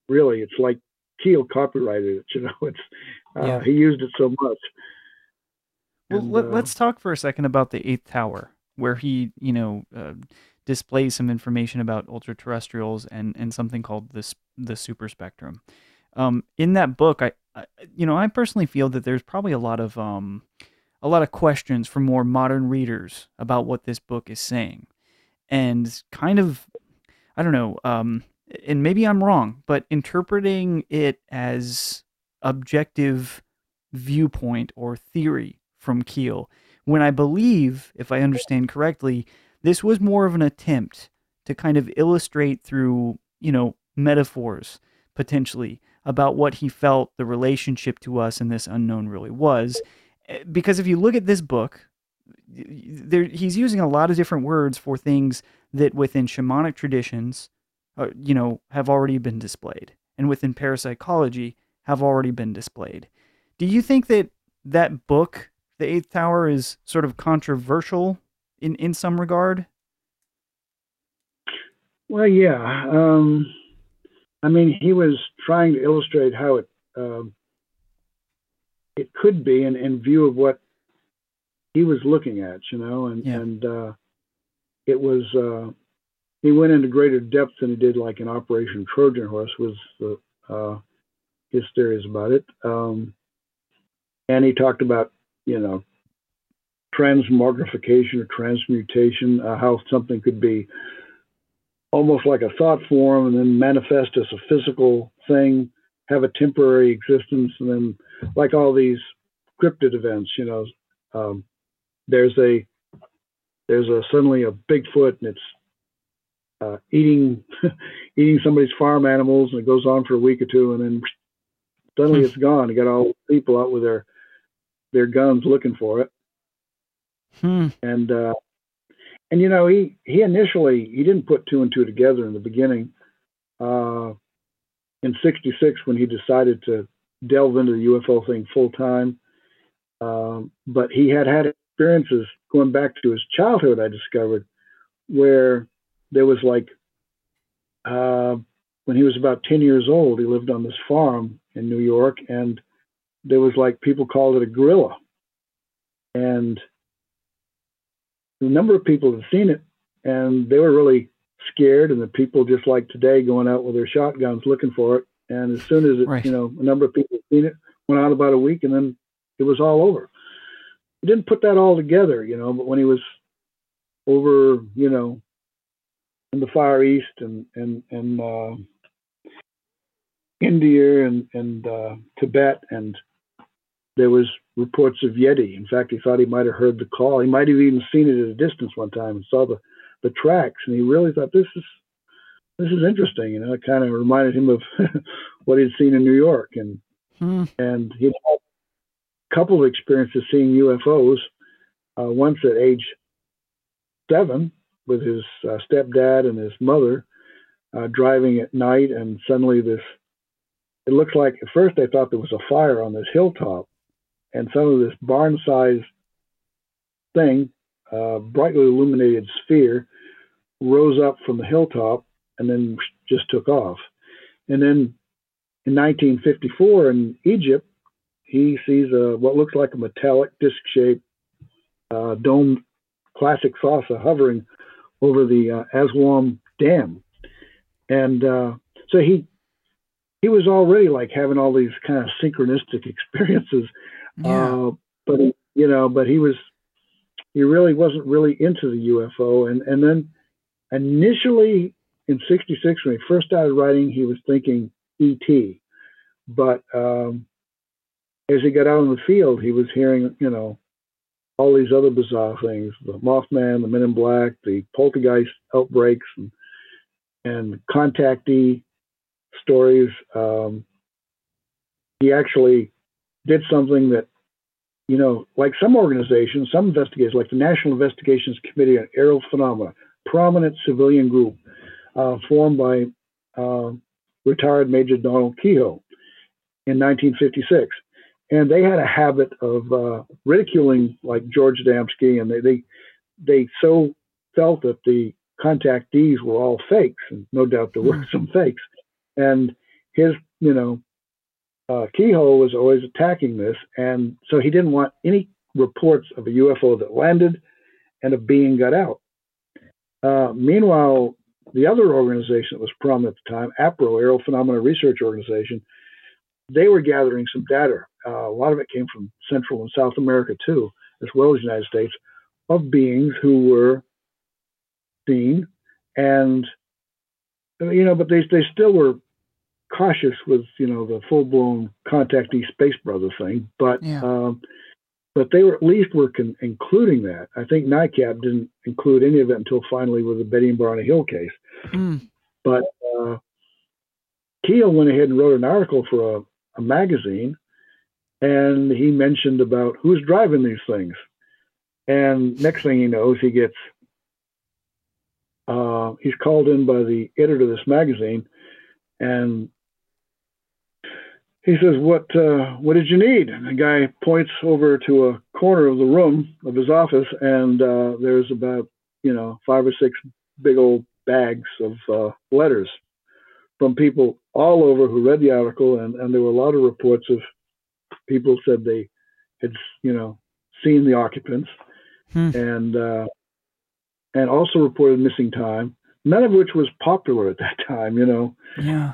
really it's like Keel copyrighted it. You know, it's uh, Yeah. he used it so much. Well, And, let, uh, let's talk for a second about the eighth tower, where he, you know, uh, displays some information about ultra terrestrials and and something called this the super spectrum. Um, in that book, I you know, I personally feel that there's probably a lot of um, a lot of questions for more modern readers about what this book is saying, and kind of, I don't know, um, and maybe I'm wrong, but interpreting it as objective viewpoint or theory from Keel, when I believe, if I understand correctly, this was more of an attempt to kind of illustrate through, you know, metaphors potentially about what he felt the relationship to us and this unknown really was. Eh, because if you look at this book, there, he's using a lot of different words for things that within shamanic traditions, uh, you know, have already been displayed, and within parapsychology have already been displayed. Do you think that that book, The Eighth Tower, is sort of controversial in in some regard? Well, yeah. Um, I mean, he was trying to illustrate how it um, it could be in, in view of what he was looking at, you know, and yeah. and uh, it was uh, he went into greater depth than he did like in Operation Trojan Horse was the uh, his theories about it, um, and he talked about you know transmogrification or transmutation, uh, how something could be almost like a thought form and then manifest as a physical thing, have a temporary existence, and then like all these cryptid events, you know, um, there's a there's a suddenly a Bigfoot and it's uh, eating eating somebody's farm animals and it goes on for a week or two and then suddenly it's gone. You got all people out with their their guns looking for it. Hmm. And uh, and you know he he initially he didn't put two and two together in the beginning. Uh, in '66, when he decided to delve into the UFO thing full time, um, but he had had experiences going back to his childhood. I discovered where there was like uh, when he was about 10 years old, he lived on this farm in New York, and there was like people called it a gorilla, and a number of people had seen it and they were really scared and the people just like today going out with their shotguns looking for it. And as soon as it right. you know a number of people seen it went out about a week and then it was all over. He didn't put that all together you know but when he was over you know in the far east and and and uh, india and and uh, tibet and there was reports of Yeti. In fact, he thought he might have heard the call. He might have even seen it at a distance one time and saw the, the tracks, and he really thought this is this is interesting. You know, it kind of reminded him of what he'd seen in New York, and hmm. and he had a couple of experiences seeing UFOs. Uh, once at age seven with his uh, stepdad and his mother uh, driving at night, and suddenly this. It looked like at first they thought there was a fire on this hilltop, and some of this barn-sized thing, uh, brightly illuminated sphere, rose up from the hilltop and then just took off. And then in 1954 in Egypt, he sees a, what looks like a metallic disc-shaped uh, domed classic saucer hovering over the uh, Aswan Dam, and uh, so he he was already like having all these kind of synchronistic experiences yeah. Uh, but you know, but he was he really wasn't really into the UFO. And and then initially in '66, when he first started writing, he was thinking ET. But um, as he got out in the field, he was hearing, you know, all these other bizarre things: the Mothman, the Men in Black, the poltergeist outbreaks, and and contactee stories. Um, he actually did something that, you know, like some organizations, some investigators, like the National Investigations Committee on Aerial Phenomena, prominent civilian group uh, formed by uh, retired Major Donald Keyhoe in 1956. And they had a habit of uh, ridiculing like George Adamski, and they, they they so felt that the contactees were all fakes, and no doubt there were hmm. some fakes. And his, you know, uh, Keyhoe was always attacking this, and so he didn't want any reports of a UFO that landed and a being got out. Uh, meanwhile, the other organization that was prominent at the time, APRO, Aerial Phenomena Research Organization, they were gathering some data. Uh, a lot of it came from Central and South America too, as well as the United States, of beings who were seen, and you know, but they they still were cautious with you know the full blown contactee space brother thing, but. Yeah. Um, but they were at least were con- including that. I think NICAP didn't include any of it until finally with the Betty and Barney Hill case. Mm. But uh, Keel went ahead and wrote an article for a, a magazine, and he mentioned about who's driving these things. And next thing he knows, he gets uh, he's called in by the editor of this magazine, and he says, "What uh, what did you need?" And the guy points over to a corner of the room of his office, and uh, there's about you know five or six big old bags of uh, letters from people all over who read the article, and, and there were a lot of reports of people said they had you know seen the occupants, Hmm. and uh, and also reported missing time. None of which was popular at that time, you know. Yeah.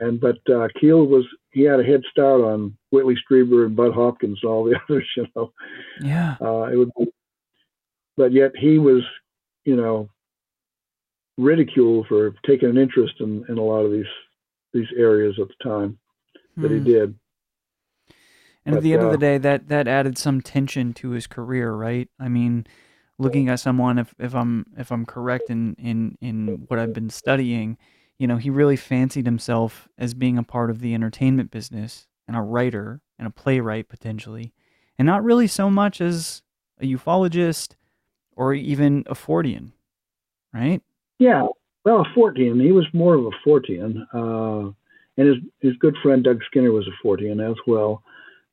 Uh, and but uh, Keel was he had a head start on Whitley Strieber and Bud Hopkins and all the others, you know. Yeah. Uh, it would, be, but yet he was, you know, ridiculed for taking an interest in, in a lot of these these areas at the time that he Hmm. did. And at the end of uh, the day, that that added some tension to his career, right? I mean, looking at someone, if, if I'm if I'm correct in, in in what I've been studying, you know, he really fancied himself as being a part of the entertainment business and a writer and a playwright potentially, and not really so much as a ufologist or even a Fortean, right? Yeah, well, a Fortean. He was more of a Fortean, uh, and his his good friend Doug Skinner was a Fortean as well.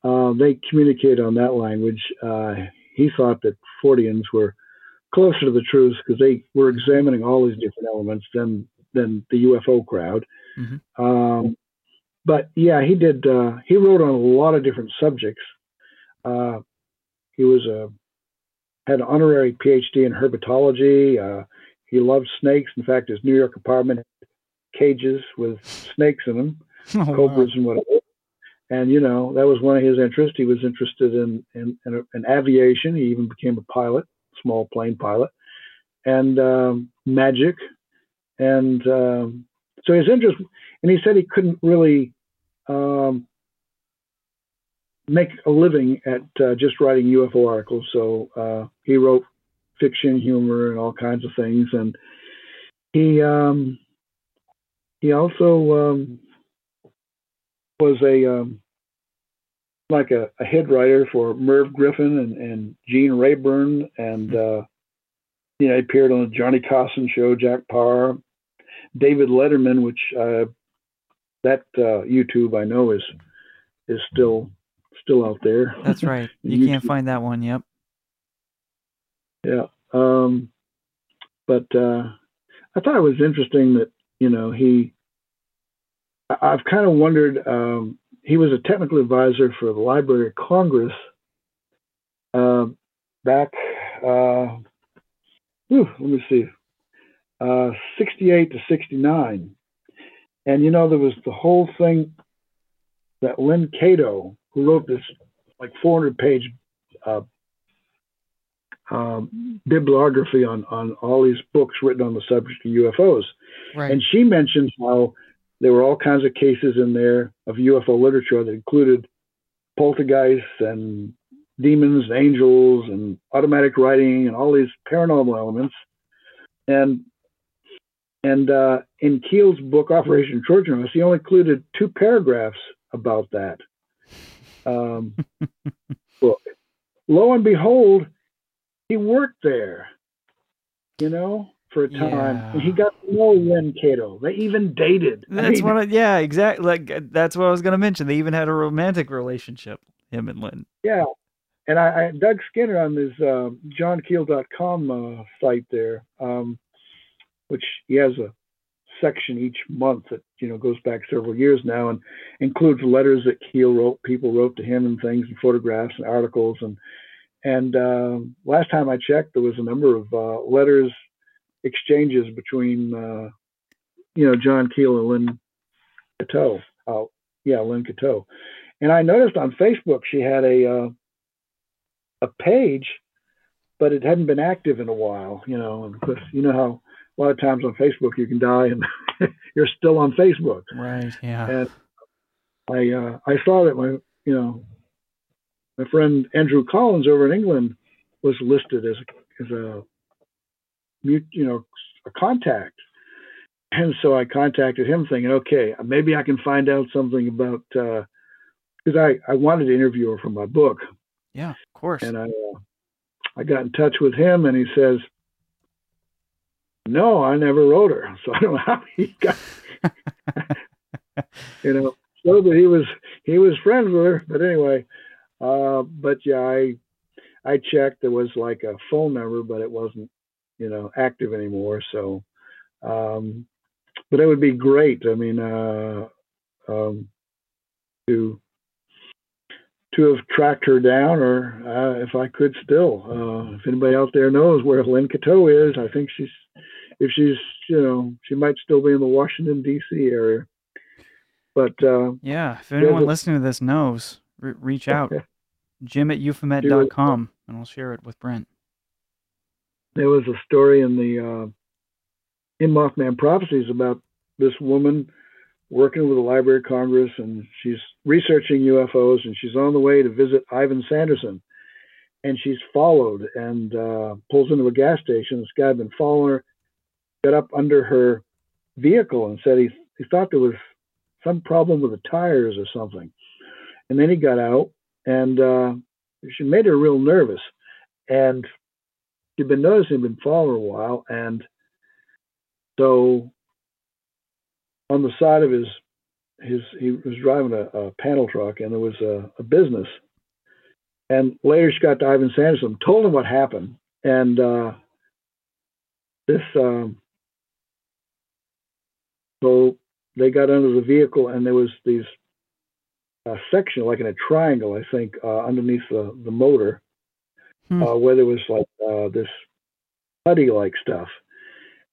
Uh, they communicated on that language. Uh, he thought that Forteans were closer to the truth because they were examining all these different elements than than the UFO crowd. Mhm. Um, but yeah, he did. Uh, he wrote on a lot of different subjects. Uh, he was a had an honorary PhD in herpetology. Uh, he loved snakes. In fact, his New York apartment had cages with snakes in them, Oh, wow. cobras and whatever. And you know that was one of his interests. He was interested in in, in, in aviation. He even became a pilot, small plane pilot, and um, magic. And um, so his interest, and he said he couldn't really um, make a living at uh, just writing UFO articles. So uh, he wrote fiction, humor, and all kinds of things. And he um, he also um, was a um, like a, a head writer for Merv Griffin and, and Gene Rayburn, and uh, you know he appeared on the Johnny Carson show, Jack Paar, David Letterman, which uh, that uh, YouTube I know is is still still out there. That's right. You can't find that one. Yep. Yeah. Um, but uh, I thought it was interesting that you know he. I've kind of wondered. Um, he was a technical advisor for the Library of Congress uh, back. Uh, whew, let me see, uh, sixty-eight to sixty-nine, and you know there was the whole thing that Lynn Catoe, who wrote this like four hundred page uh, um, bibliography on on all these books written on the subject of UFOs, Right. and she mentions how there were all kinds of cases in there of UFO literature that included poltergeists and demons and angels and automatic writing and all these paranormal elements. And and uh, in Keel's book Operation Trojan Horse, he only included two paragraphs about that um, book. Lo and behold, he worked there, you know, for a time, Yeah. and he got to know Len Catoe. They even dated. I That's mean, what. I, yeah, exactly. Like uh, that's what I was gonna mention. They even had a romantic relationship. Him and Lynn. Yeah. And I, I Doug Skinner on his uh, johnkeel.com uh, site there, um, which he has a section each month that you know goes back several years now and includes letters that Keel wrote, people wrote to him and things, and photographs and articles. And and uh, last time I checked, there was a number of uh, letters exchanges between uh, you know John Keel and Lynn Catoe. Uh, yeah, Lynn Catoe. And I noticed on Facebook she had a uh, a page, but it hadn't been active in a while. You know, and because you know how a lot of times on Facebook you can die and you're still on Facebook. Right. Yeah. And I uh, I saw that my you know my friend Andrew Collins over in England was listed as a, as a you know a contact, and so I contacted him thinking, okay, maybe I can find out something about because uh, I I wanted to interview her for my book. Yeah, of course. And I uh, I got in touch with him, and he says, no, I never wrote her, so I don't know how he got. you know, so that he was he was friends with her, but anyway, uh, but yeah, I I checked. There was like a phone number, but it wasn't you know active anymore. So, um, but it would be great. I mean, uh, um, to to have tracked her down, or uh, if I could still, uh, if anybody out there knows where Lynn Catoe is, I think she's if she's you know she might still be in the Washington D.C. area. But uh, yeah, if anyone listening to this knows, re- reach out. Jim at euphomet.com and I'll share it with Brent. There was a story in the uh, in Mothman Prophecies about this woman working with the Library of Congress and she's researching UFOs and she's on the way to visit Ivan Sanderson and she's followed and uh, pulls into a gas station. This guy had been following her, got up under her vehicle and said he, he thought there was some problem with the tires or something. And then he got out and uh, she made her real nervous. And she'd been noticing he'd been following a while. And so on the side of his, his he was driving a, a panel truck and there was a, a, business. And later she got to Ivan Sanderson, told him what happened. And uh, this, um, so they got under the vehicle and there was these uh, section, like in a triangle, I think, uh, underneath the, the motor, hmm. uh, where there was like uh, this putty like stuff.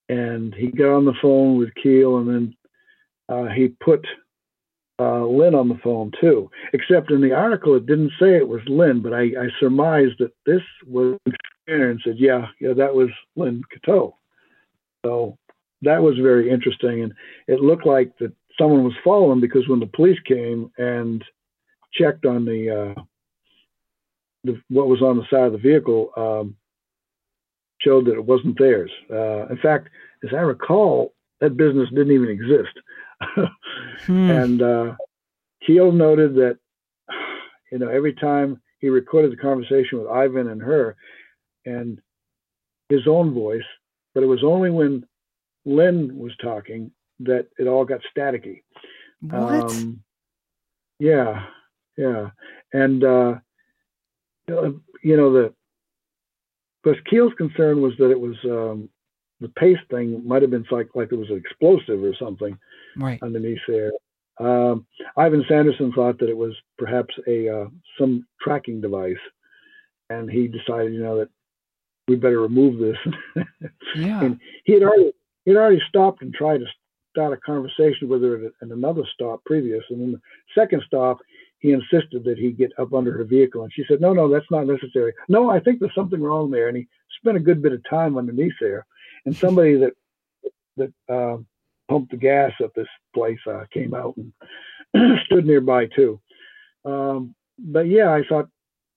And he got on the phone with Keel and then uh, he put uh, Lynn on the phone too. Except in the article, it didn't say it was Lynn, but I, I surmised that this was and said, yeah, yeah, that was Lynn Catoe. So that was very interesting. And it looked like that someone was following because when the police came and checked on the, uh, the what was on the side of the vehicle, um, showed that it wasn't theirs. Uh, in fact, as I recall, that business didn't even exist. hmm. And uh, Keel noted that, you know, every time he recorded the conversation with Ivan and her, and his own voice, but it was only when Lynn was talking that it all got staticky. What? Um, yeah, yeah, and uh, you know the because Keel's concern was that it was um, the paste thing might have been like like it was an explosive or something right. underneath there. Um, Ivan Sanderson thought that it was perhaps a uh, some tracking device, and he decided, you know, that we better remove this. yeah. And he had already he'd already stopped and tried to start a conversation with her at, at another stop previous. And then the second stop, he insisted that he get up under her vehicle. And she said, No, no, that's not necessary. No, I think there's something wrong there. And he spent a good bit of time underneath there. And somebody that that uh, pumped the gas at this place uh, came out and stood nearby too. Um, but yeah, I thought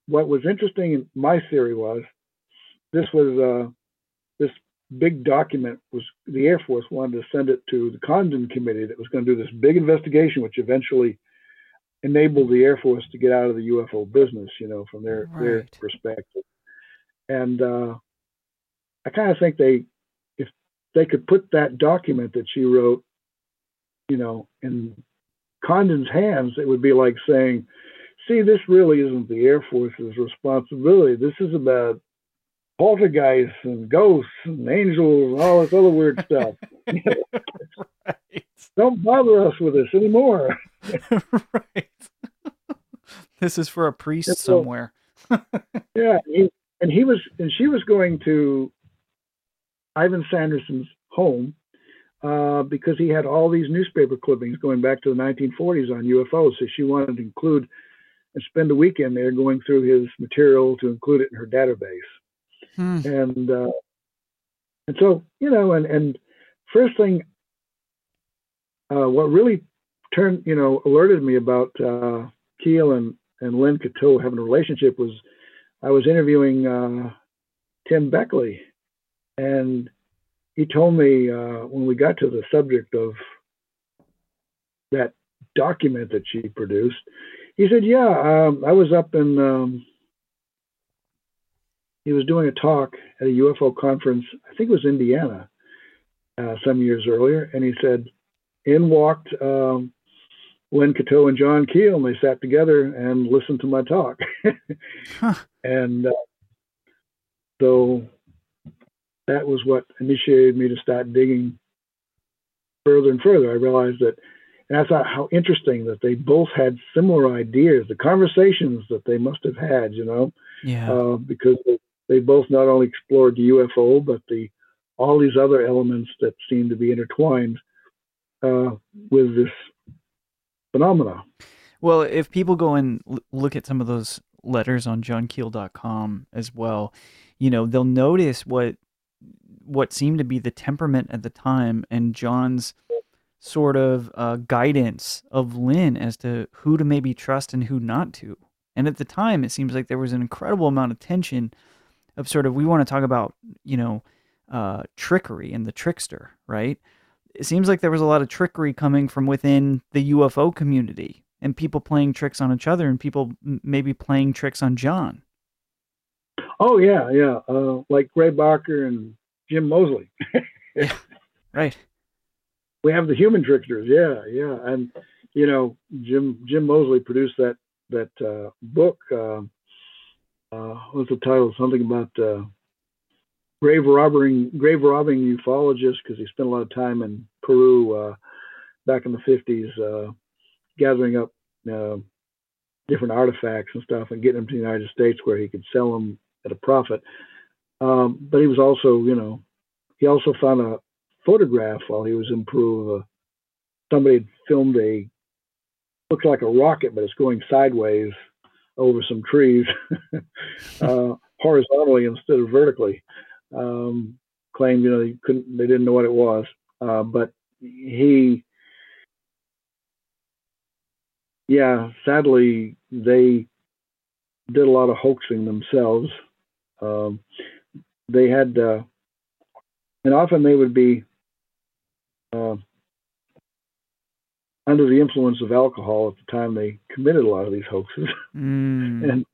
what was interesting in my theory was this was uh, big document was the Air Force wanted to send it to the Condon Committee that was going to do this big investigation, which eventually enabled the Air Force to get out of the UFO business, you know, from their right. their perspective. And uh, I kind of think they, if they could put that document that she wrote, you know, in Condon's hands, it would be like saying, "See, this really isn't the Air Force's responsibility. This is about poltergeists and ghosts and angels and all this other weird stuff. right. Don't bother us with this anymore. right. this is for a priest and somewhere. yeah, he, and he was, and she was going to Ivan Sanderson's home uh, because he had all these newspaper clippings going back to the 1940s on UFOs. So she wanted to include and spend a weekend there going through his material to include it in her database. Hmm. And uh, and so you know, and and first thing, uh, what really turned you know alerted me about uh, Keel and and Lynn Catoe having a relationship was I was interviewing uh, Tim Beckley, and he told me uh, when we got to the subject of that document that she produced, he said, "Yeah, um, I was up in." Um, he was doing a talk at a UFO conference. I think it was Indiana, uh, some years earlier, and he said, "In walked um, Lynn Catoe and John Keel, and they sat together and listened to my talk." Huh. And uh, so that was what initiated me to start digging further and further. I realized that, and I thought how interesting that they both had similar ideas, the conversations that they must have had, you know, Yeah. uh, because they, they both not only explored the UFO, but the all these other elements that seem to be intertwined uh, with this phenomena. Well, if people go and look at some of those letters on johnkeel.com as well, you know, they'll notice what what seemed to be the temperament at the time and John's sort of uh, guidance of Lynn as to who to maybe trust and who not to. And at the time, it seems like there was an incredible amount of tension of sort of we want to talk about, you know, uh, trickery and the trickster, right? It seems like there was a lot of trickery coming from within the UFO community and people playing tricks on each other and people m- maybe playing tricks on John. Oh yeah, yeah, uh, like Gray Barker and Jim Moseley. Right. we have the human tricksters yeah yeah and you know jim jim moseley produced that that uh, book um uh, what's the title something about uh, grave robbing grave robbing ufologists because he spent a lot of time in peru uh, back in the 50s uh, gathering up uh, different artifacts and stuff and getting them to the united states where he could sell them at a profit um, but he was also you know he also found a photograph while he was in Peru. Uh, somebody had filmed a looks like a rocket, but it's going sideways over some trees, uh, horizontally instead of vertically. Um, claimed, you know, he couldn't, they didn't know what it was, uh, but he, yeah, sadly, they did a lot of hoaxing themselves. Um, they had, uh, and often they would be uh, under the influence of alcohol at the time they committed a lot of these hoaxes. Mm. and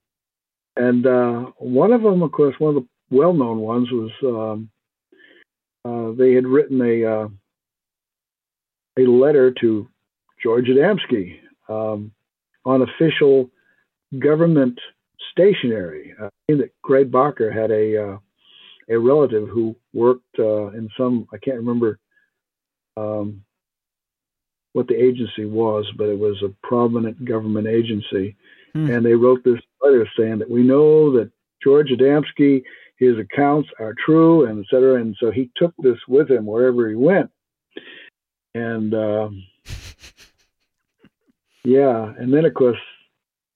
and uh, one of them, of course, one of the well-known ones was um, uh, they had written a uh, a letter to George Adamski um, on official government stationery. Uh, that Gray Barker had a uh, a relative who worked uh, in some I can't remember um, what the agency was, but it was a prominent government agency, Hmm. and they wrote this letter saying that we know that George Adamski his accounts are true and et cetera, and so he took this with him wherever he went, and um, yeah, and then of course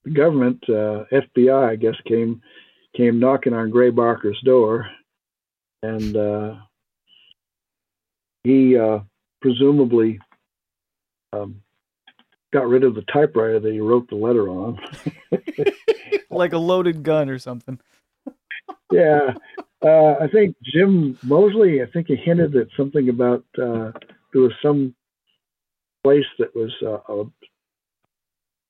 the government uh, FBI I guess came came knocking on Gray Barker's door. And uh, he uh, presumably um, got rid of the typewriter that he wrote the letter on. like a loaded gun or something. yeah, uh, I think Jim Moseley. I think he hinted at something about uh, there was some place that was uh, a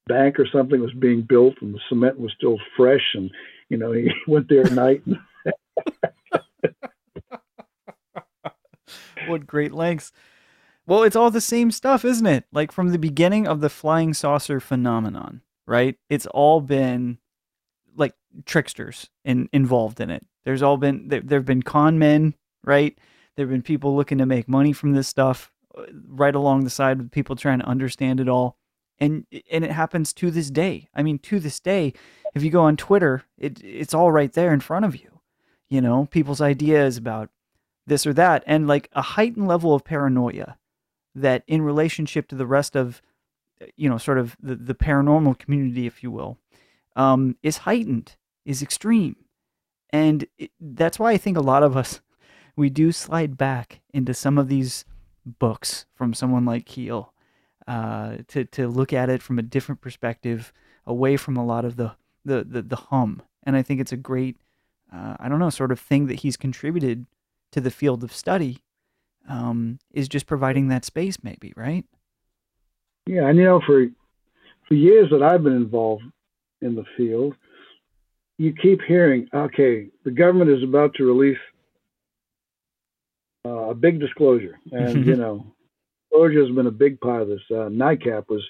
bank or something was being built, and the cement was still fresh, and you know he went there at night. And what great lengths. Well, it's all the same stuff, isn't it? Like from the beginning of the flying saucer phenomenon, right? It's all been like tricksters in, involved in it. There's all been there there've been con men, right? There've been people looking to make money from this stuff uh, right along the side with people trying to understand it all. And and it happens to this day. I mean, to this day, if you go on Twitter, it it's all right there in front of you. You know, people's ideas about this or that, and like a heightened level of paranoia that, in relationship to the rest of, you know, sort of the, the paranormal community, if you will, um, is heightened, is extreme. And it, that's why I think a lot of us, we do slide back into some of these books from someone like Keel uh, to, to look at it from a different perspective, away from a lot of the, the, the, the hum. And I think it's a great, uh, I don't know, sort of thing that he's contributed to the field of study um, is just providing that space, maybe, right? Yeah, and you know, for for years that I've been involved in the field, you keep hearing, okay, the government is about to release uh, a big disclosure, and you know, disclosure has been a big part of this. Uh, NICAP was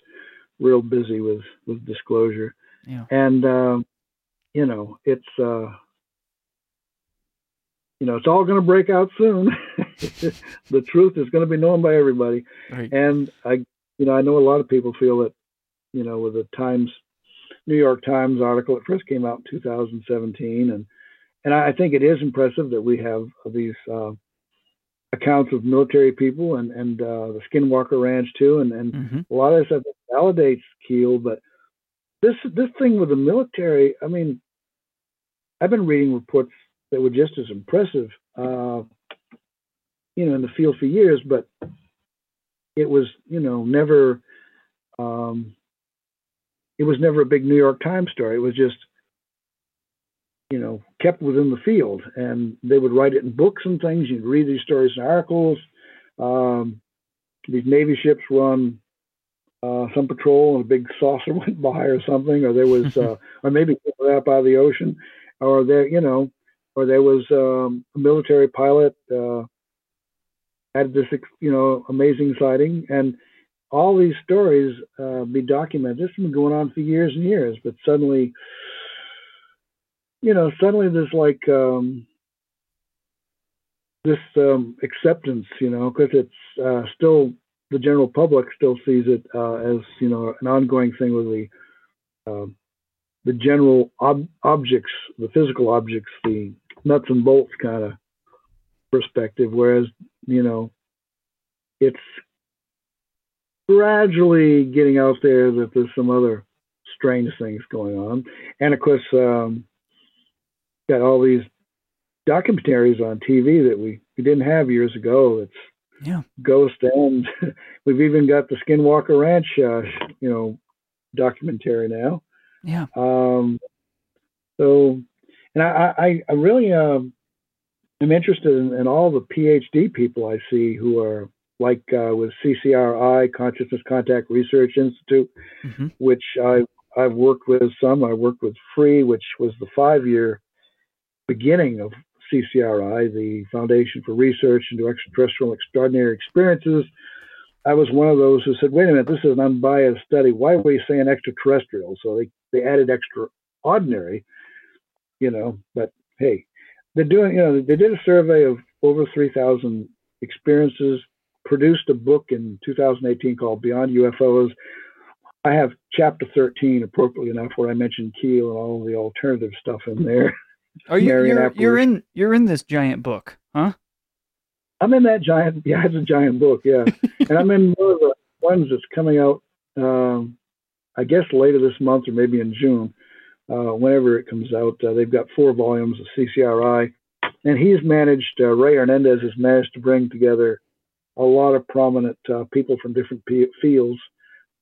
real busy with with disclosure, Yeah. and um, you know, it's uh, you know, it's all going to break out soon. the truth is going to be known by everybody, Right. and I, you know, I know a lot of people feel that, you know, with the Times, New York Times article that first came out in 2017, and and I think it is impressive that we have these uh, accounts of military people and and uh, the Skinwalker Ranch too, and and Mhm. a lot of this stuff validates Keel, but this this thing with the military, I mean, I've been reading reports that were just as impressive, uh, you know, in the field for years, but it was, you know, never, um, it was never a big New York Times story. It was just, you know, kept within the field, and they would write it in books and things. You'd read these stories in articles. Um, these Navy ships were on uh, some patrol and a big saucer went by or something, or there was, uh, or maybe out by the ocean, or there, you know, or there was um, a military pilot uh, had this, you know, amazing sighting, and all these stories uh, be documented. This has been going on for years and years, but suddenly, you know, suddenly there's like um, this um, acceptance, you know, because it's uh, still the general public still sees it uh, as you know an ongoing thing with the um the general ob- objects, the physical objects, the nuts and bolts kind of perspective, whereas you know it's gradually getting out there that there's some other strange things going on, and of course, um, got all these documentaries on TV that we, we didn't have years ago. It's Yeah. Ghost, and we've even got the Skinwalker Ranch, uh, you know, documentary now. Yeah. Um, so, and I, I, I really um, am interested in, in all the PhD people I see who are like uh, with CCRI, Consciousness Contact Research Institute, hmm which I, I've worked with some. I worked with FREE, which was the five year beginning of CCRI, the Foundation for Research into Extraterrestrial Extraordinary Experiences. I was one of those who said, wait a minute, this is an unbiased study. Why are we saying extraterrestrial? So they, they added extraordinary, you know, but hey, they're doing, you know, they did a survey of over 3,000 experiences, produced a book in 2018 called Beyond UFOs. I have chapter 13, appropriately enough, where I mentioned Keel and all the alternative stuff in there. Are you you're, you're in you're in this giant book, huh? I'm in that giant, yeah, it's a giant book, yeah. and I'm in one of the ones that's coming out, um, I guess later this month or maybe in June, uh, whenever it comes out. Uh, they've got four volumes of CCRI, and he's managed, uh, Ray Hernandez has managed to bring together a lot of prominent uh, people from different p- fields,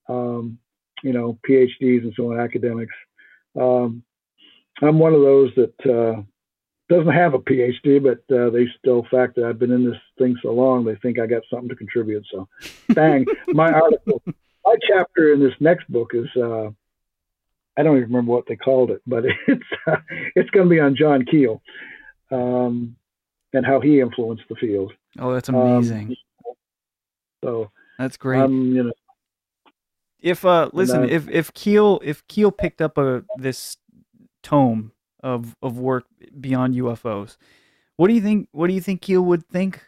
um, you know, PhDs and so on, academics. Um, I'm one of those that uh, doesn't have a PhD, but uh, they still fact that I've been in this thing so long, they think I got something to contribute. So, bang, my article, my chapter in this next book is uh, I don't even remember what they called it, but it's uh, it's going to be on John Keel um, and how he influenced the field. Oh, that's Um, amazing. So, that's great. um, you know, if uh listen, I- if if Keel if Keel picked up a this tome of of work beyond UFOs, what do you think what do you think Keel would think?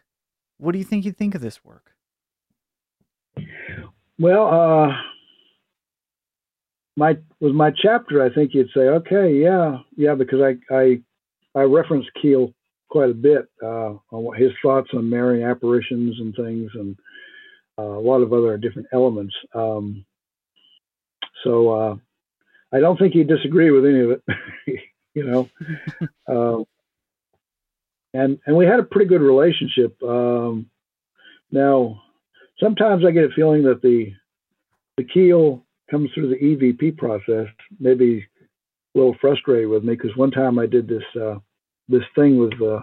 What do you think he'd think of this work? Well, uh, my with my chapter, I think you'd say, okay, yeah, yeah, because I I I reference Keel quite a bit uh, on what his thoughts on Marian apparitions and things, and uh, a lot of other different elements. Um, so uh, I don't think he'd disagree with any of it, you know. uh, and and we had a pretty good relationship. Um, now, sometimes I get a feeling that the the keel comes through the EVP process, maybe a little frustrated with me because one time I did this uh, this thing with uh,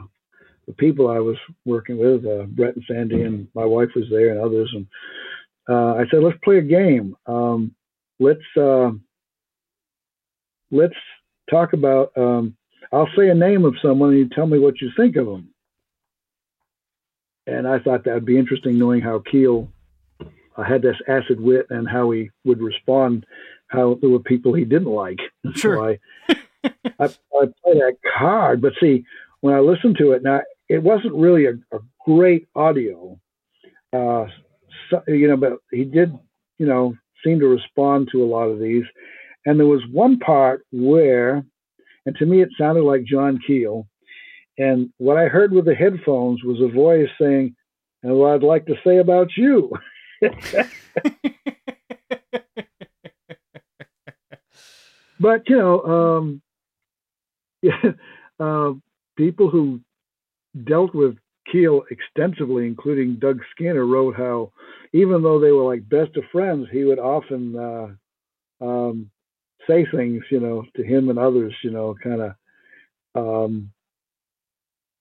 the people I was working with, uh, Brett and Sandy, and my wife was there and others, and uh, I said, let's play a game. Um, let's uh, let's talk about. Um, I'll say a name of someone, and you tell me what you think of them. And I thought that would be interesting, knowing how Keel uh, had this acid wit and how he would respond. How there were people he didn't like. Sure. So I, I, I played that card, but see, when I listened to it, now it wasn't really a, a great audio. Uh, so, you know, but he did, you know, seem to respond to a lot of these. And there was one part where, and to me it sounded like John Keel. And what I heard with the headphones was a voice saying, and what I'd like to say about you. but you know, um, yeah, uh, people who dealt with Keel extensively, including Doug Skinner, wrote how even though they were like best of friends, he would often uh, um, say things, you know, to him and others, you know, kind of um,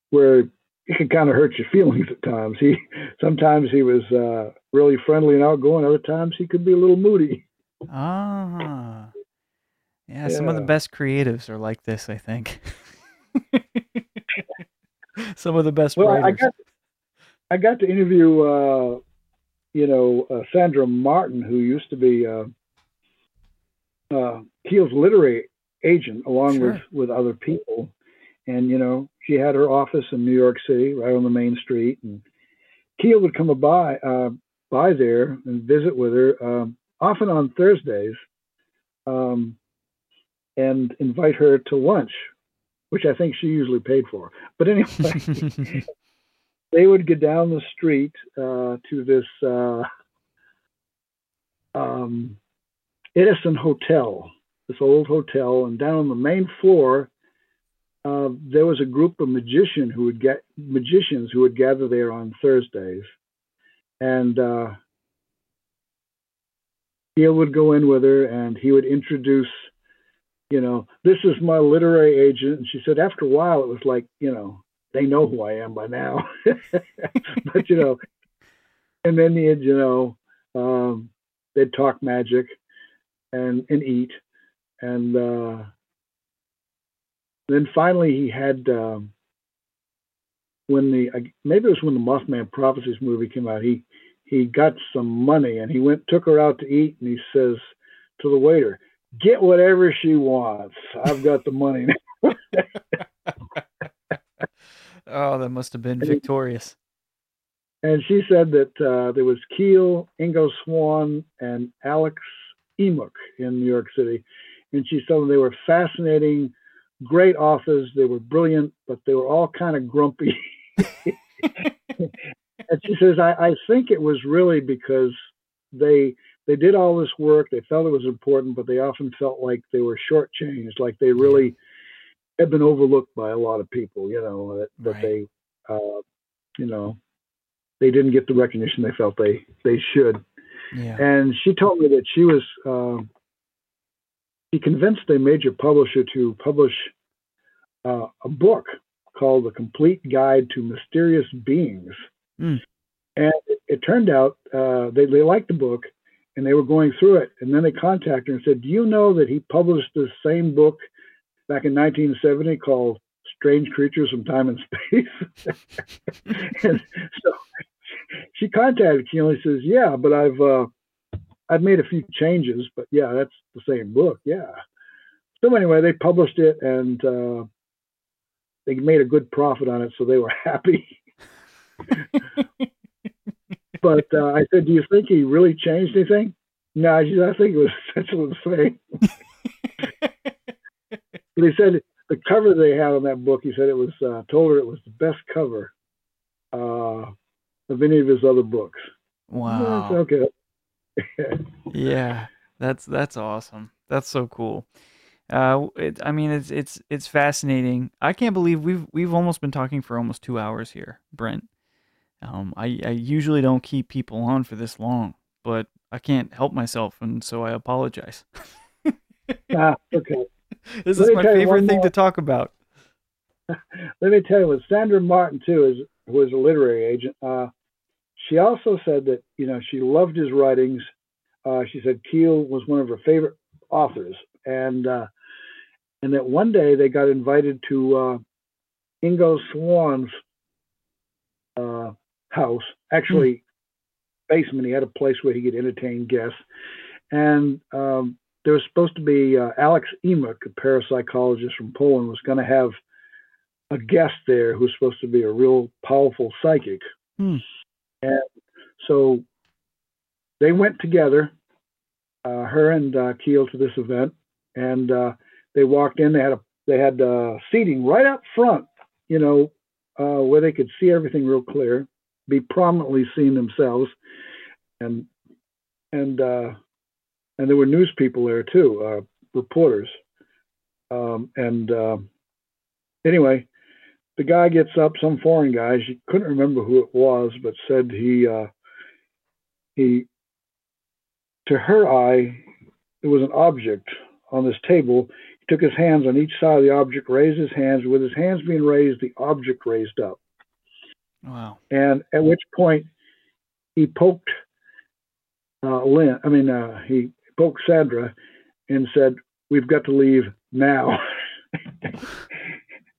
where it could kind of hurt your feelings at times. He sometimes he was uh, really friendly and outgoing. Other times he could be a little moody. Ah, yeah, Some of the best creatives are like this, I think. some of the best Well, I writers. got I got to interview, uh, you know, uh, Sandra Martin, who used to be uh, uh, Keel's literary agent, along with with other people, and you know, she had her office in New York City, right on the main street, and Keel would come by uh, by there and visit with her, um, often on Thursdays, um, and invite her to lunch, which I think she usually paid for. But anyway they would get down the street uh, to this uh, um, Edison Hotel, this old hotel, and down on the main floor, uh, there was a group of magician who would get magicians who would gather there on Thursdays, and uh, Neil would go in with her, and he would introduce. You know, this is my literary agent. And she said, after a while, it was like, you know, they know who I am by now. but you know, and then they'd you know um, they'd talk magic and and eat, and uh, then finally he had um, when the maybe it was when the Mothman Prophecies movie came out. He he got some money and he went took her out to eat, and he says to the waiter, "Get whatever she wants. I've got the money." oh, that must have been And he- victorious. And she said that uh, there was Keel, Ingo Swann, and Alex Imich in New York City. And she told them they were fascinating, great authors. They were brilliant, but they were all kind of grumpy. and she says, I, I think it was really because they they did all this work. They felt it was important, but they often felt like they were shortchanged, like they really had been overlooked by a lot of people. You know that, that Right. they, uh, you know, they didn't get the recognition they felt they they should. Yeah. And she told me that she was uh, she convinced a major publisher to publish uh, a book called "The Complete Guide to Mysterious Beings." Mm. And it, it turned out uh, they they liked the book, and they were going through it. And then they contacted her and said, "Do you know that he published this same book back in 1970 called Strange Creatures from Time and Space?" and so she contacted Keel and says, "Yeah, but I've uh, I've made a few changes, but yeah, that's the same book. Yeah." So anyway, they published it and uh, they made a good profit on it, so they were happy. but uh, I said, "Do you think he really changed anything?" No, she said, I think it was essentially the same. but he said the cover they had on that book, he said it was uh, told her it was the best cover uh, of any of his other books. Wow. okay. yeah, that's that's awesome. That's so cool. Uh, it, I mean, it's it's it's fascinating. I can't believe we've we've almost been talking for almost two hours here, Brent. Um, I I usually don't keep people on for this long, but I can't help myself, and so I apologize. ah, okay. This Let is my favorite thing more. to talk about. Let me tell you, with Sandra Martin too, is who is a literary agent. Uh, she also said that you know she loved his writings. Uh, she said Keel was one of her favorite authors, and uh, and that one day they got invited to uh, Ingo Swann's uh, house, actually mm. basement. He had a place where he could entertain guests, and um, there was supposed to be uh, Alex Imich, a parapsychologist from Poland, was going to have a guest there who's supposed to be a real powerful psychic. Mm. And so they went together, uh, her and uh, Keel, to this event, and uh, they walked in. They had a they had uh, seating right up front, you know, uh, where they could see everything real clear, be prominently seen themselves, and and uh, and there were news people there too, uh, reporters. Um, and uh, anyway, the guy gets up, some foreign guy. She couldn't remember who it was, but said he uh, he to her eye there was an object on this table. Took his hands on each side of the object, raised his hands. With his hands being raised, the object raised up. Wow! And at which point he poked uh, Lynn. I mean, uh, he poked Sandra and said, "We've got to leave now."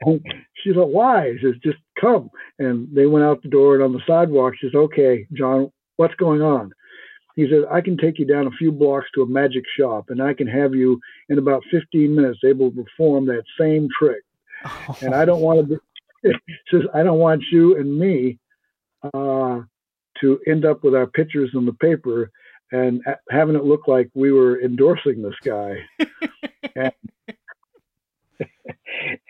she said, "Why?" He says, "Just come." And they went out the door, and on the sidewalk, she says, "Okay, John, what's going on?" He said, "I can take you down a few blocks to a magic shop, and I can have you in about 15 minutes able to perform that same trick." Oh. And I don't want to. Be, says, "I don't want you and me uh, to end up with our pictures in the paper." And having it look like we were endorsing this guy. and,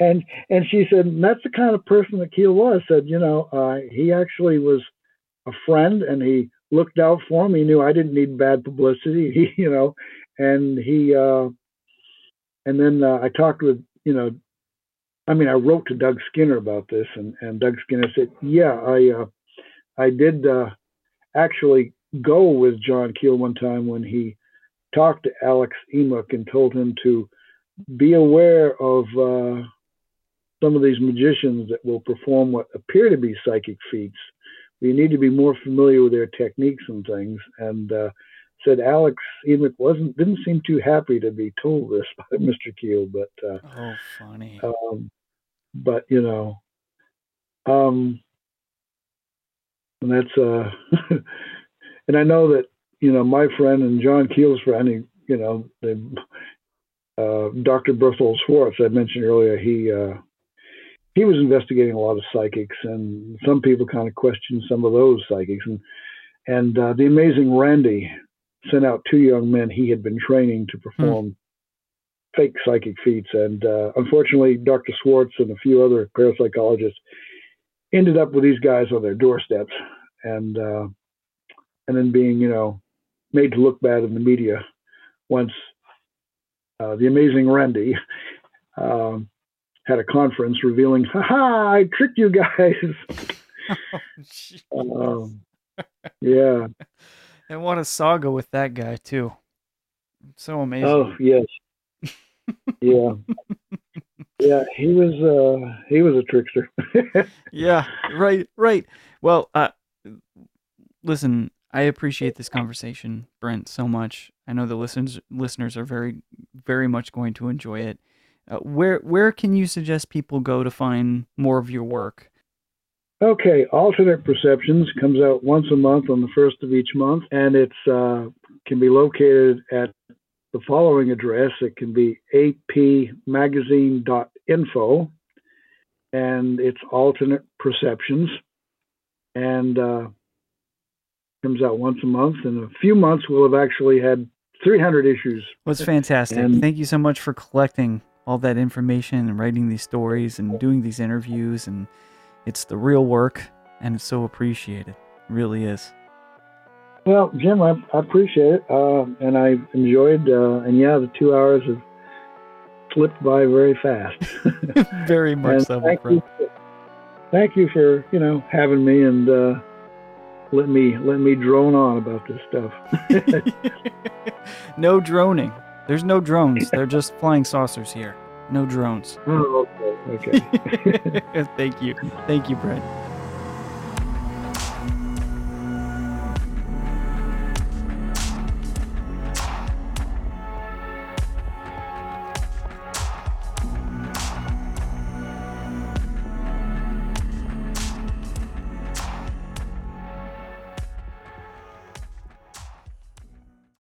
and and she said and that's the kind of person that Keel was. Said you know uh, he actually was a friend and he looked out for me. He knew I didn't need bad publicity. He you know, and he uh, and then uh, I talked with you know, I mean I wrote to Doug Skinner about this and and Doug Skinner said yeah I uh, I did uh, actually go with John Keel one time when he talked to Alex Imich and told him to be aware of uh, some of these magicians that will perform what appear to be psychic feats. You need to be more familiar with their techniques and things. And uh, said Alex Imich wasn't didn't seem too happy to be told this by Mr. Keel, but uh, oh, funny. Um, but you know, um, and that's uh, and I know that you know my friend and John Keel's friend, he, you know, they uh, Dr. Berthold Schwarz, I mentioned earlier, he uh, he was investigating a lot of psychics, and some people kind of questioned some of those psychics. And and uh, the amazing Randi sent out two young men he had been training to perform hmm. fake psychic feats. And uh, unfortunately, Dr. Schwarz and a few other parapsychologists ended up with these guys on their doorsteps, and uh, and then being you know made to look bad in the media once uh, the amazing Randi. um, had a conference revealing, "Ha ha! I tricked you guys." oh, um, yeah. And what a saga with that guy too. So amazing. Oh yes. yeah. yeah, he was uh he was a trickster. yeah, right, right. Well, uh listen, I appreciate this conversation, Brent, so much. I know the listeners listeners are very very much going to enjoy it. Uh, where where can you suggest people go to find more of your work? Okay, Alternate Perceptions comes out once a month on the first of each month, and it's uh, can be located at the following address. It can be apmagazine.info, and it's Alternate Perceptions, and uh, comes out once a month. In a few months, we'll have actually had 300 issues. Well, it's fantastic. And, Thank you so much for collecting all that information and writing these stories and doing these interviews. And it's the real work, and it's so appreciated. It really is. Well, Jim, I, I appreciate it, uh, and I enjoyed. Uh, and yeah, the two hours have slipped by very fast. very much so, thank you, for, thank you for you know having me and uh, let me let me drone on about this stuff. no droning. There's no drones. They're just flying saucers here. No drones. Oh, okay. Okay. Thank you. Thank you, Brett.